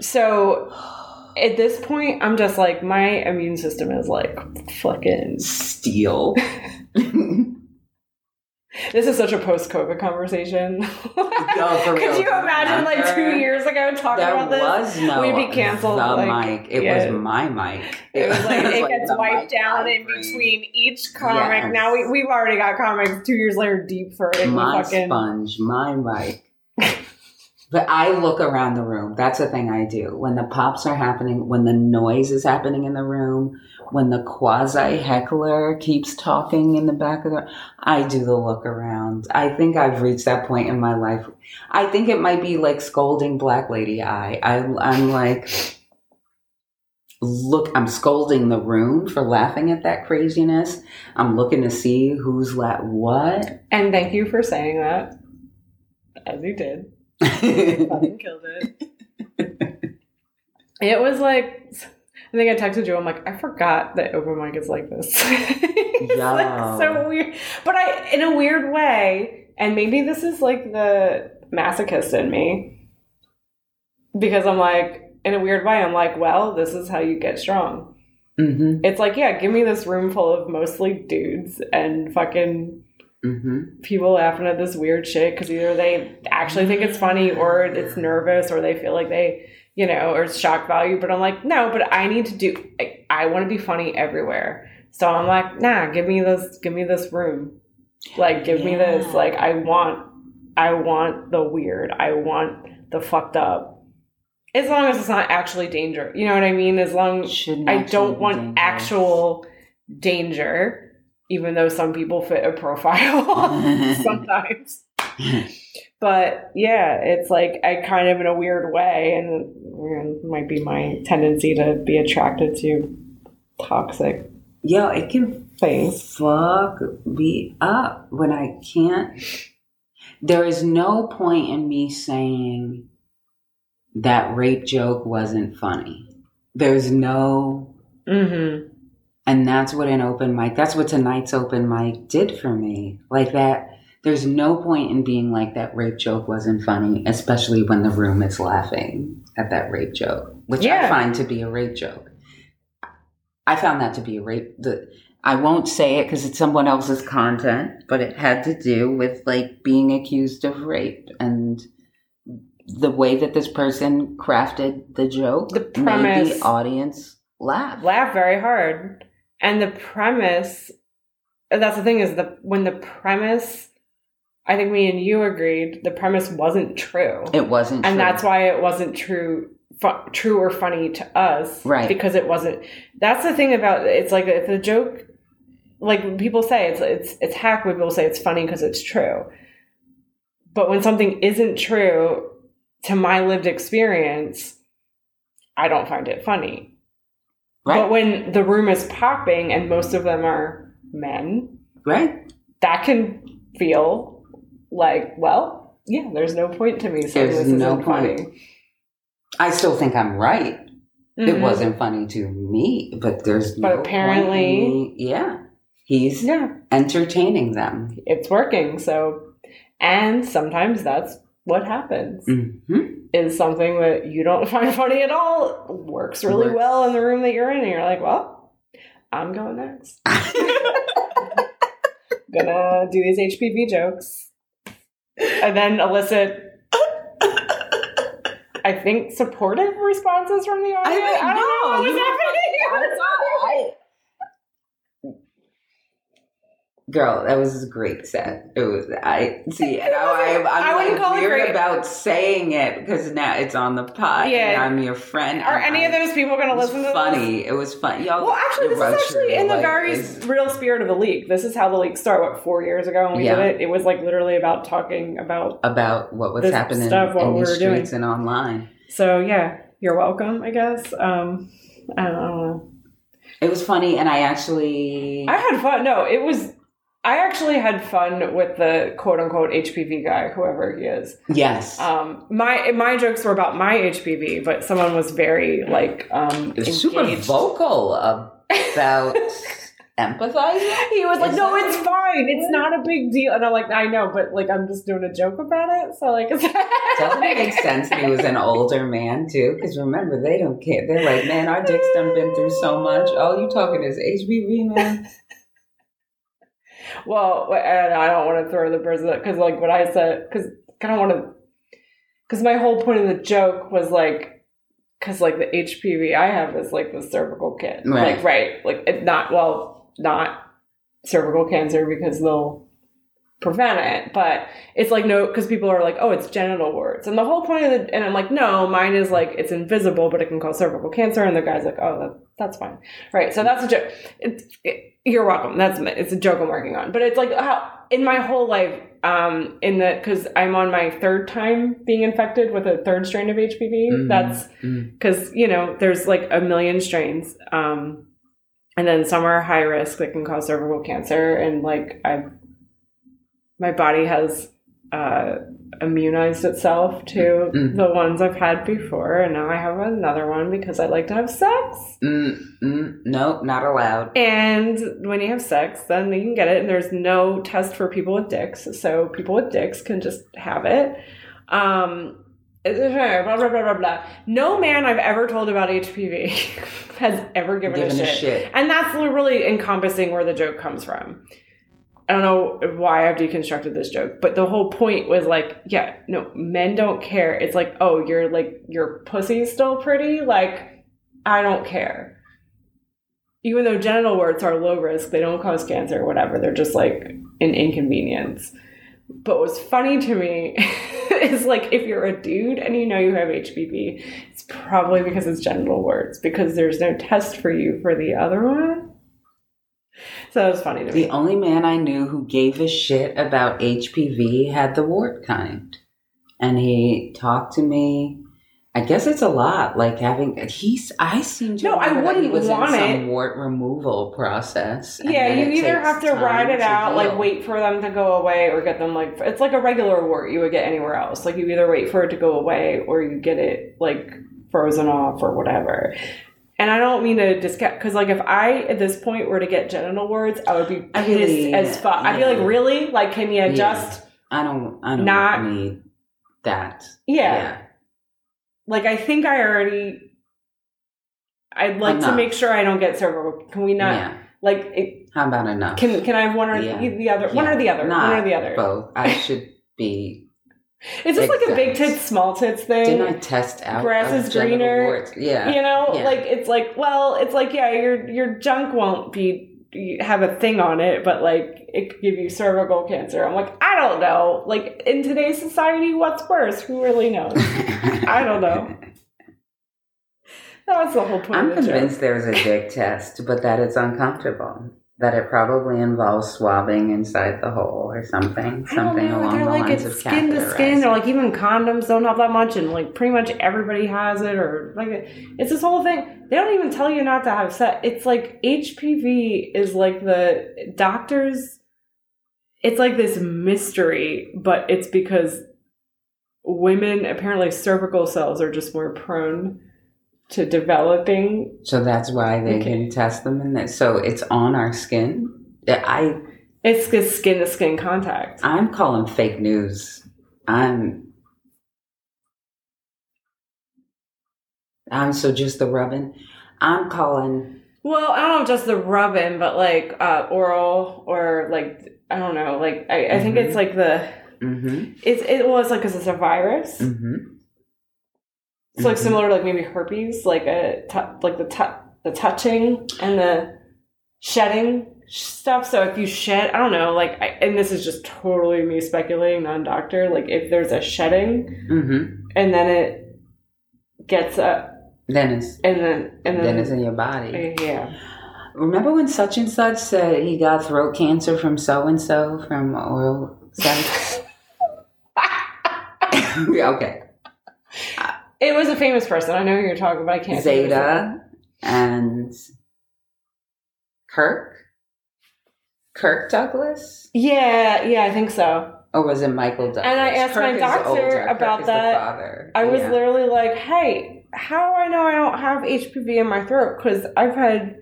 So at this point, I'm just like my immune system is like fucking. Steel. This is such a post-COVID conversation. Yo, for real. Could you imagine like two years ago talking there about this? was no We'd be canceled, The like, mic. It yeah. was my mic. It was like it gets the wiped down in between each comic. Yes. Now we we've already got comics two years later deep for it. My fucking sponge, my mic. But I look around the room. That's the thing I do. When the pops are happening, when the noise is happening in the room, when the quasi heckler keeps talking in the back of the I do the look around. I think I've reached that point in my life. I think it might be like scolding black lady eye. I I'm like look I'm scolding the room for laughing at that craziness. I'm looking to see who's la what. and thank you for saying that, as you did. Fucking killed it. It was like I think I texted you. I'm like, I forgot that open mic is like this. it's Yo. like so weird, but I in a weird way. And maybe this is like the masochist in me because I'm like, in a weird way, I'm like, well, this is how you get strong. hmm It's like, yeah, give me this room full of mostly dudes and fucking hmm people laughing at this weird shit because either they actually think it's funny or it's nervous or they feel like they, you know, or it's shock value. But I'm like, no, but I need to do, I, I want to be funny everywhere. So I'm like, nah, give me this, give me this room. Like, give me this. Like, I want, I want the weird. I want the fucked up. As long as it's not actually danger. You know what I mean? As long Shouldn't I don't want dangerous. actual danger, even though some people fit a profile sometimes. But yeah, it's like I kind of in a weird way, and it might be my tendency to be attracted to toxic Yeah, it can things. fuck me up when I can't. There is no point in me saying that rape joke wasn't funny. There's no, Mm-hmm. And that's what an open mic, that's what tonight's open mic did for me. Like that, there's no point in being like that rape joke wasn't funny, especially when the room is laughing at that rape joke, which I find to be a rape joke. I found that to be a rape. The I won't say it because it's someone else's content, but it had to do with like being accused of rape and the way that this person crafted the joke The made the audience laugh. Laugh very hard, and the premise. That's the thing is the when the premise. I think me and you agreed the premise wasn't true. It wasn't, and true. that's why it wasn't true fu- true or funny to us Right. because it wasn't that's the thing about it's like if the joke like people say it's it's it's hack people say it's funny because it's true. But when something isn't true to my lived experience, I don't find it funny. Right. But when the room is popping and most of them are men, right. that can feel like, well, yeah, there's no point to me saying There's this no isn't point. funny. I still think I'm right. It Mhm. wasn't funny to me, but there's But no apparently- yeah, he's Yeah, entertaining them. it's working. So, and sometimes that's what happens. hmm Is something that you don't find funny at all works really Works. well in the room that you're in, and you're like, well, I'm going next. Gonna do these HPV jokes, and then elicit. I think supportive responses from the audience. I, don't know what was happening. I- Girl, that was a great set. It was. I see. And now I, I'm I wouldn't like call it weird great. about saying it because now it's on the pod. Yeah. and I'm your friend. Are any of those people going to listen to this? funny. It was fun. Y'all, Well, actually, this is actually in the like, very is- real spirit of the leak. This is how the leak started. What four years ago when we Yeah. did it, it was like literally about talking about. about what was happening stuff, what in we the were doing. streets and online. So yeah, you're welcome. I guess. Um, I don't know. It was funny, and I actually I had fun. No, it was. I actually had fun with the quote unquote HPV guy, whoever he is. yes, Um, my my jokes were about my HPV, but someone was very like um, super vocal about empathizing. He was like, Is "No, it's fine. It's not a big deal." And I'm like, "I know, but like, I'm just doing a joke about it." So like, it's Doesn't it make sense that he was an older man too? Because remember, they don't care. They're like, man, our dick's done been through so much. All you talking is HPV, man. Well, and I don't want to throw the birds because like what I said because I don't want to because my whole point of the joke was like because like the HPV I have is like the cervical cancer, Right. like right, like it's not well not cervical cancer because they'll prevent it, but it's like no because people are like oh it's genital warts. And the whole point of the and I'm like no mine is like it's invisible but it can cause cervical cancer. And the guy's like oh that, that's fine. Right so that's a joke. It's it, you're welcome. That's it's a joke I'm working on. But it's like how in my whole life um in the because I'm on my third time being infected with a third strain of HPV Mhm. that's because you know there's like a million strains um and then some are high risk that can cause cervical cancer and like i've my body has uh immunized itself to Mhm. the ones i've had before and now i have another one because i like to have sex Mm, mm, no, not allowed. and when you have sex then you can get it and there's no test for people with dicks so people with dicks can just have it um blah blah blah blah blah. No man I've ever told about HPV has ever given, Given a, a shit. shit. and that's really encompassing where the joke comes from. I don't know why I've deconstructed this joke, but the whole point was like, yeah, no, men don't care. It's like, oh, you're like your pussy's still pretty. Like, I don't care. Even though genital warts are low risk, they don't cause cancer or whatever. They're just like an inconvenience. But what's funny to me is like if you're a dude and you know you have HPV, it's probably because it's genital warts because there's no test for you for the other one. So that was funny to me. The only man I knew who gave a shit about HPV had the wart kind. And he talked to me. I guess it's a lot, like having he's. I seem to No, I that he wouldn't was want in some it. wart removal process. Yeah, you either have to ride it to out, like wait for them to go away, or get them like it's like a regular wart you would get anywhere else. Like you either wait for it to go away, or you get it like frozen off or whatever. And I don't mean to discount because like if I at this point were to get genital warts, I would be pissed really- as fuck. I'd be like, really? Like, can you Yeah. just I don't. I don't not- need that. yeah. Like I think I already. I'd like to make sure I don't get cervical. Can we not yeah. like? It, How about enough? can can I have one or Yeah. the, the other? One or the other? Not one or the other? Both. I should be. Is this like a big tits, small tits thing? Didn't I test out? Grass is greener. Yeah. you know, Yeah. like it's like well, it's like yeah, your your junk won't be have a thing on it, but like it could give you cervical cancer. I'm like, I don't know. Like in today's society, what's worse? Who really knows? I don't know. That was the whole point I'm of the joke. convinced there's a dick test, but that it's uncomfortable. That it probably involves swabbing inside the hole or something. Something know. along They're the like lines it's of skin to skin. They're like even condoms don't help that much, and like pretty much everybody has it, or like it's this whole thing. They don't even tell you not to have sex. It's like HPV is like the doctors. It's like this mystery, but it's because women apparently cervical cells are just more prone to developing. So that's why they Okay. can test them in that So it's on our skin. I It's skin to skin contact. I'm calling fake news. I'm I'm so just the rubbing. I'm calling Well, I don't know just the rubbing, but like uh, oral or like I don't know, like I, I think it's like the mm-hmm, it's it was like because it's a virus. mm-hmm. It's like Mhm. similar to like maybe herpes, like a like the tu- the touching and the shedding stuff. So if you shed, I don't know, like I, and this is just totally me speculating, non doctor. Like if there's a shedding Mm-hmm. and then it gets up Then it's and then and then, then it's in your body. yeah. Remember when such and such said he got throat cancer from so and so from oral sex? okay. It was a famous person. I know who you're talking about. I can't. think of his name. Zeta and Kirk? Kirk Douglas? Yeah, yeah, I think so. Or was it Michael Douglas? And I asked my doctor. About that. I was Yeah. literally like, "Hey, how do I know I don't have HPV in my throat? Because I've had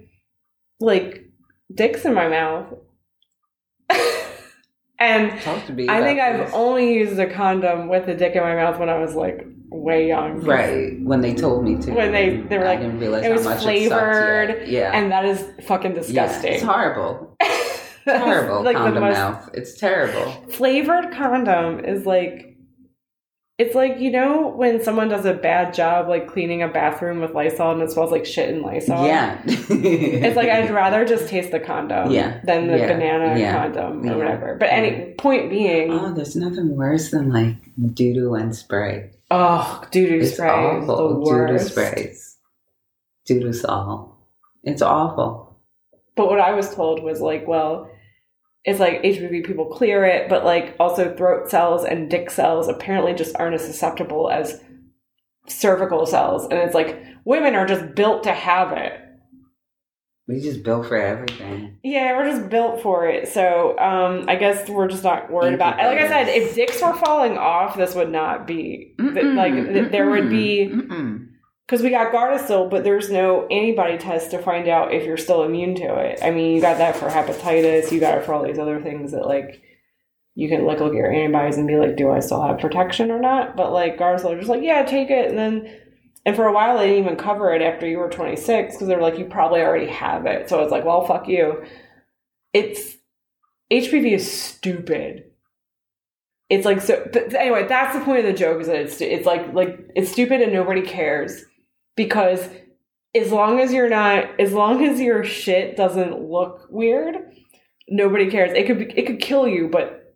like dicks in my mouth." and Supposed to be I think I've this. only used a condom with a dick in my mouth when I was like way young. right when they told me to. When they- they were I like, it was flavored, It. Yeah, And that is fucking Yeah, disgusting. it's horrible. That's, Terrible like condom mouth. It's terrible. flavored condom is like it's like you know when someone does a bad job like cleaning a bathroom with Lysol and it smells like shit in Lysol. yeah, It's like I'd rather just taste the condom Yeah. than the Yeah. banana Yeah. condom or whatever. But any point being, Oh, there's nothing worse than like doo doo and spray. oh, doo doo spray awful. Doo doo sprays. Doo doo all. It's awful. But what I was told was like, well, it's like HPV people clear it, but like also throat cells and dick cells apparently just aren't as susceptible as cervical cells. And it's like women are just built to have it. We just built for everything. Yeah, we're just built for it. So um, I guess we're just not worried about. Like I said, if dicks were falling off, this would not be th- like th- there would be Mm-mm. Because we got Gardasil, but there's no antibody test to find out if you're still immune to it. I mean, you got that for hepatitis, you got it for all these other things that like you can look look at your antibodies and be like, do I still have protection or not? But like Gardasil, just like yeah, take it, and then and for a while they didn't even cover it after you were 26 because they're like you probably already have it. So I was like, well, fuck you. It's HPV is stupid. It's like so. But anyway, that's the point of the joke is that it's it's like like it's stupid and nobody cares because as long as you're not as long as your shit doesn't look weird, nobody cares. It could be it could kill you, but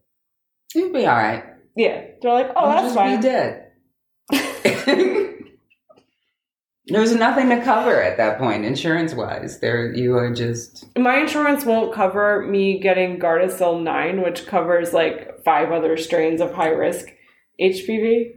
You'd be all right. yeah, they're like, oh, You'd that's just fine. Be dead. There's nothing to cover at that point, insurance wise. There, you are just My insurance won't cover me getting Gardasil 9, which covers like five other strains of high risk HPV.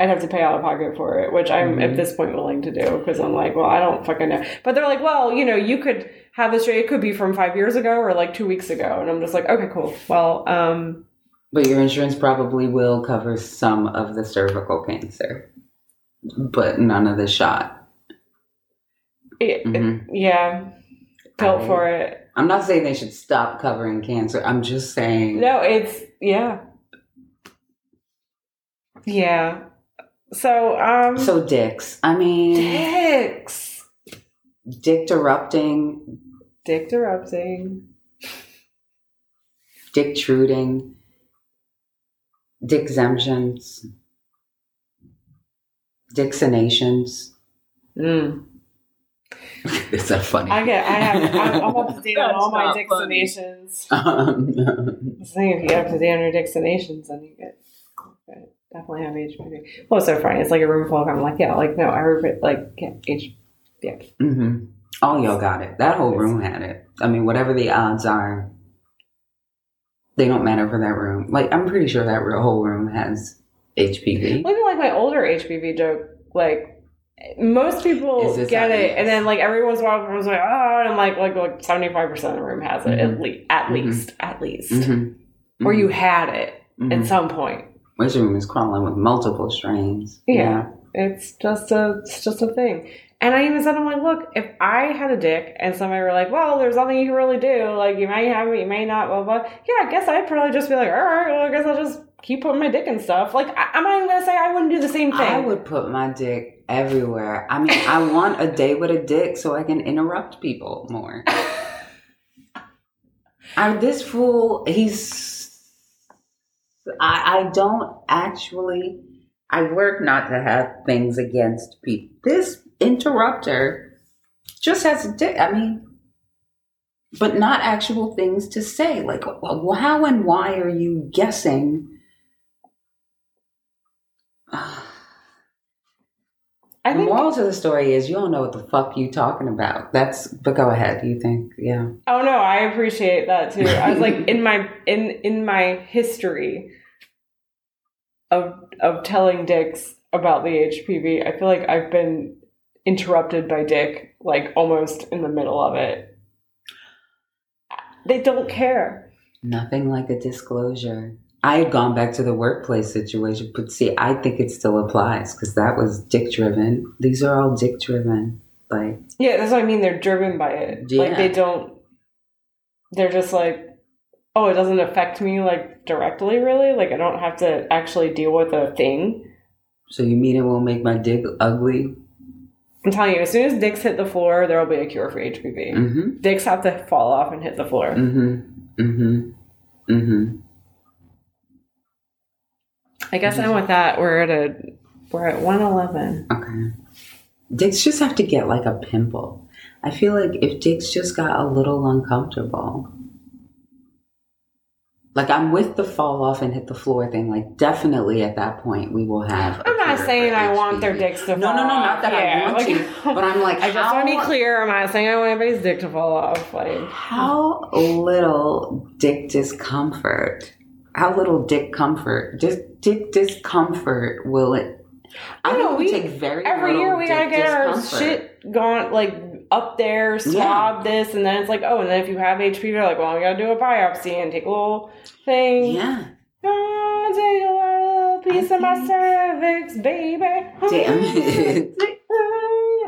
I'd have to pay out of pocket for it, which I'm Mhm. at this point willing to do because I'm like, well, I don't fucking know. But they're like, well, you know, you could have this. It could be from five years ago or like two weeks ago. And I'm just like, okay, cool. Well, um, But your insurance probably will cover some of the cervical cancer, but none of the shot. it, Mhm. yeah, built for it. I'm not saying they should stop covering cancer. I'm just saying. No, it's, yeah. Yeah. So, um, So dicks. I mean, dicks. dick erupting, Dick erupting. dick truding, dick exemptions, dixonations. Mm. it's a funny. I get. I have. I'm, I'm up to date on all my not funny. dixonations. Um, The thing, if you get up to date on your dixonations, then you get okay, definitely have HPV. Well, it's so funny. It's like a room full of. I'm like, yeah, like no, everybody like yeah, H. Yeah. hmm All y'all got it. That whole room had it. I mean, whatever the odds are, they don't matter for that room. Like, I'm pretty sure that real whole room has HPV. Even like my older HPV joke, like most people get it and then like everyone's once in a while, everyone's like, oh, and I'm like, like like seventy five percent of the room has it at Mhm. least, at Mhm. least, at least, Mm-hmm. or you had it at some point. Room is crawling with multiple strains. Yeah. It's just a, it's just a thing. And I even said, I'm like, look, if I had a dick and somebody were like, well, there's nothing you can really do, like you may have it, you may not, blah blah. Yeah, I guess I'd probably just be like, all right, well, I guess I'll just keep putting my dick in stuff. Like, I, I'm not even gonna say I wouldn't do the same thing. I would put my dick everywhere. I mean, I want a day with a dick so I can interrupt people more. I, this fool, he's. I, I don't actually. I work not to have things against people. This interrupter just has a dick. I mean, but not actual things to say. Like, wh- how and why are you guessing? I the think. moral to the story is you don't know what the fuck you talking about. That's but go ahead. You think yeah. Oh no, I appreciate that too. I was like in my in in my history of of telling dicks about the HPV. I feel like I've been interrupted by dick like almost in the middle of it. They don't care. Nothing like a disclosure. I had gone back to the workplace situation, but see, I think it still applies because that was dick driven. These are all dick driven. Like, Yeah, that's what I mean. They're driven by it. Like they don't. They're just like, oh, it doesn't affect me like directly. Really, like I don't have to actually deal with a thing. so you mean it won't make my dick ugly? I'm telling you, as soon as dicks hit the floor, there will be a cure for HPV. Mm-hmm. Dicks have to fall off and hit the floor. Mm-hmm. Mm-hmm. Mm-hmm. I guess then with that, we're at a we're at 111. Okay. Dicks just have to get like a pimple. I feel like if dicks just got a little uncomfortable, like I'm with the fall off and hit the floor thing. Like definitely at that point we will have. I'm not saying I want their dicks to No, no, no, not that I Yeah, want like- to, but I'm like, I just want to be clear. I'm not saying I want anybody's dick to fall off. Like, How little dick discomfort? How little dick comfort? Just dick discomfort will it? I I know, we take very every year we gotta get our shit gone, like up there, swab this, and then it's like, oh, and then if you have HPV, they're like, well, we gotta do a biopsy and take a little thing. Yeah. Oh, take a little piece I of my cervix, baby. Damn it.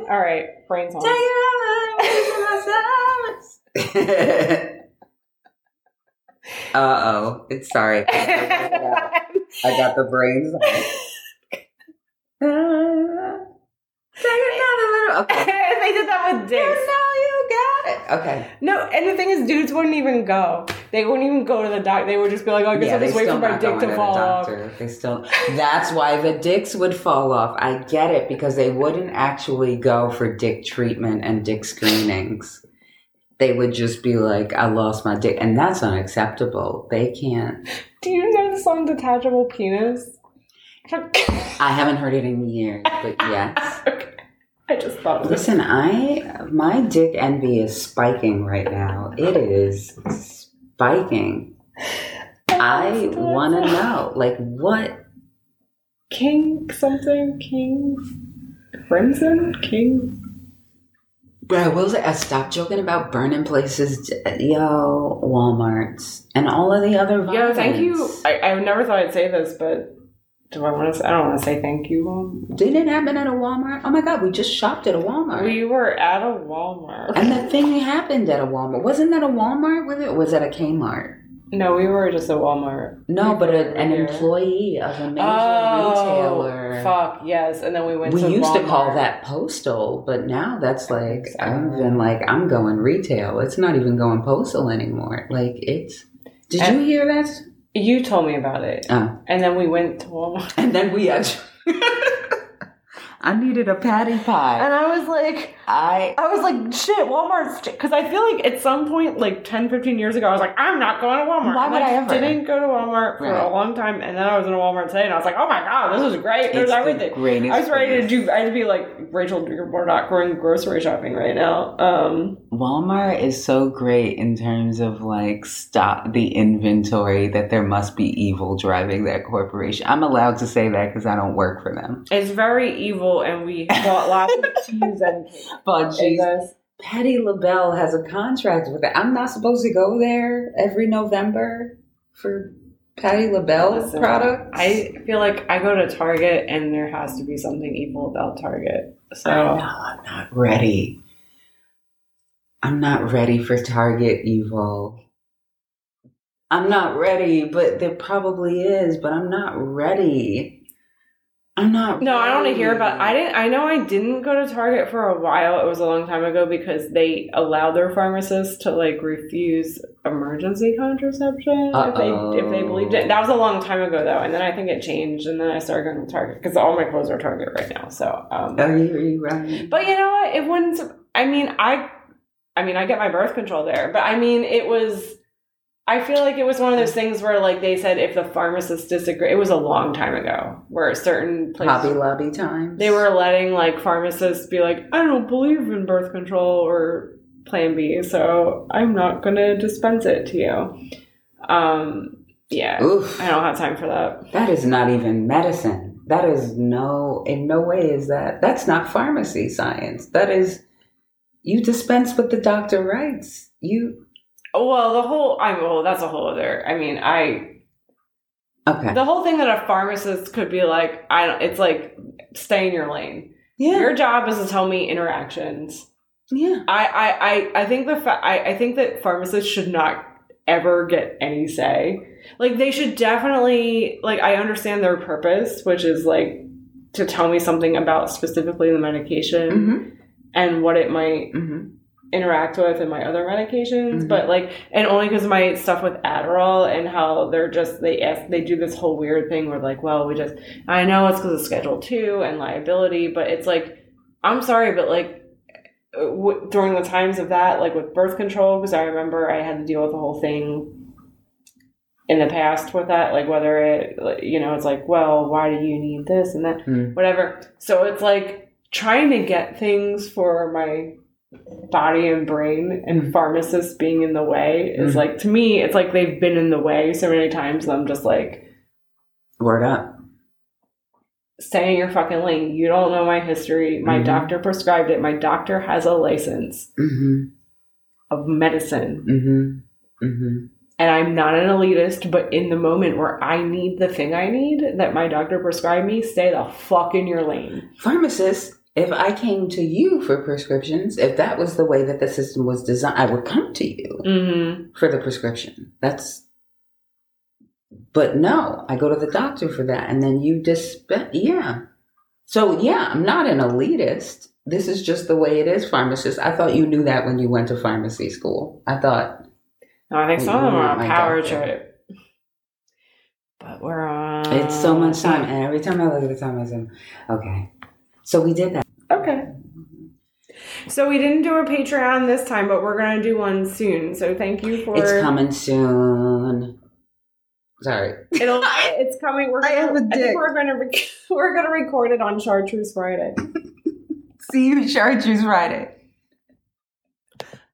All right, brain song. Uh oh. It's sorry. I got the brains. Okay. they did that with dicks. No, you got it. Okay. No, and the thing is, dudes wouldn't even go. They wouldn't even go to the doc. They would just be like, oh, I guess Yeah, I'll just wait for my dick to the fall off. doctor. They still. That's why the dicks would fall off. I get it because they wouldn't actually go for dick treatment and dick screenings. They would just be like, "I lost my dick," and that's unacceptable. They can't. Do you know the song Detachable Penis? I haven't heard it in years, but yes. Okay. I just thought. Listen, I my dick envy is spiking right now. It is spiking. I want to know, like, what King something? King Crimson? King? But I will say, I stopped joking about burning places, yo, Walmart's, and all of the other violence. Yeah, thank you. I, I never thought I'd say this, but do I want to say? I don't want to say thank you. Didn't it happen at a Walmart? Oh my God, we just shopped at a Walmart. We were at a Walmart. and the thing happened at a Walmart. Wasn't that a Walmart Was it? Was it a Kmart? No, we were just at Walmart. No, We but a, an employee of a major Oh, retailer. fuck yes! And then we went. To We to used to call that postal, but now that's like so. I've been like I'm going retail. It's not even going postal anymore. Like it's. Did And- you hear that? You told me about it, Oh. and then we went to Walmart. And then we actually. I needed a Patti pie. And I was like, I I was like, shit, Walmart's because I feel like at some point, like 10, 15 years ago, I was like, I'm not going to Walmart. Why And would I ever? Didn't go to Walmart for Right. a long time, and then I was in a Walmart today, and I was like, oh my god, this is great. There's It's the everything. greatest I was ready to do. I had to be like Rachel. We're not going grocery shopping right now. Um, Walmart is so great in terms of like stop the inventory that there must be evil driving that corporation. I'm allowed to say that because I don't work for them. it's very evil, and we bought lots of cheese and. But And Patti LaBelle has a contract with it. I'm not supposed to go there every November for Patti LaBelle Listen, products. I feel like I go to Target, and there has to be something evil about Target. So. I know I'm not ready. I'm not ready for Target evil. I'm not ready, but there probably is, but I'm not ready. I'm not No, I don't want to hear about. I didn't. I know I didn't go to Target for a while. It was a long time ago because they allowed their pharmacists to like refuse emergency contraception if they if they believed it. That was a long time ago though, and then I think it changed, and then I started going to Target because all my clothes are Target right now. So, um, Are you, are you right? but you know what? It wouldn't. I mean, I. I mean, I get my birth control there, but I mean, it was. I feel like it was one of those things where, like, they said if the pharmacist disagree, it was a long time ago where certain places Hobby Lobby times. they were letting like pharmacists be like, I don't believe in birth control or Plan B, so I'm not gonna dispense it to you. Um, yeah, Oof. I don't have time for that. That is not even medicine. That is no, in no way is that. That's not pharmacy science. That is, you dispense what the doctor writes. You, Well, the whole I'm well, that's a whole other. I mean, I okay. the whole thing that a pharmacist could be like, I don't. It's like stay in your lane. Yeah. Your job is to tell me interactions. yeah. I I I, I think the fa- I, I think that pharmacists should not ever get any say. Like they should definitely like I understand their purpose, which is like to tell me something about specifically the medication Mm-hmm. and what it might Mm-hmm. Interact with in my other medications. Mhm. But like and only because my stuff with Adderall and how they're just they ask they do this whole weird thing where like, well, we just I know it's because of Schedule Two and liability, but it's like I'm sorry, but like w- during the times of that, like with birth control, because I remember I had to deal with the whole thing in the past with that, like whether it, you know, it's like, well, why do you need this and that, Mm. whatever. So it's like trying to get things for my body and brain and pharmacists being in the way is Mhm. like, to me, it's like they've been in the way so many times. And I'm just like, Word up. stay in your fucking lane. You don't know my history. My Mhm. doctor prescribed it. My doctor has a license Mm-hmm. of medicine. Mm-hmm. Mm-hmm. and I'm not an elitist, but in the moment where I need the thing I need that my doctor prescribed me, stay the fuck in your lane. Pharmacist, if I came to you for prescriptions, if that was the way that the system was designed, I would come to you Mm-hmm. for the prescription. That's. But no, I go to the doctor for that, and then you dispense. Yeah. So yeah, I'm not an elitist. This is just the way it is, pharmacist. I thought you knew that when you went to pharmacy school. I thought No, I think some of them are on power doctor. trip. But we're on. it's so much time, and every time I look at the time, I say, "Okay." So we did that. Okay. So we didn't do a Patreon this time, but we're gonna do one soon. So thank you for. It's coming soon. Sorry. It'll. It's coming. We're. Gonna, have a I think dick. we're gonna. Rec- we're gonna record it on Chartreuse Friday. See you Chartreuse Friday.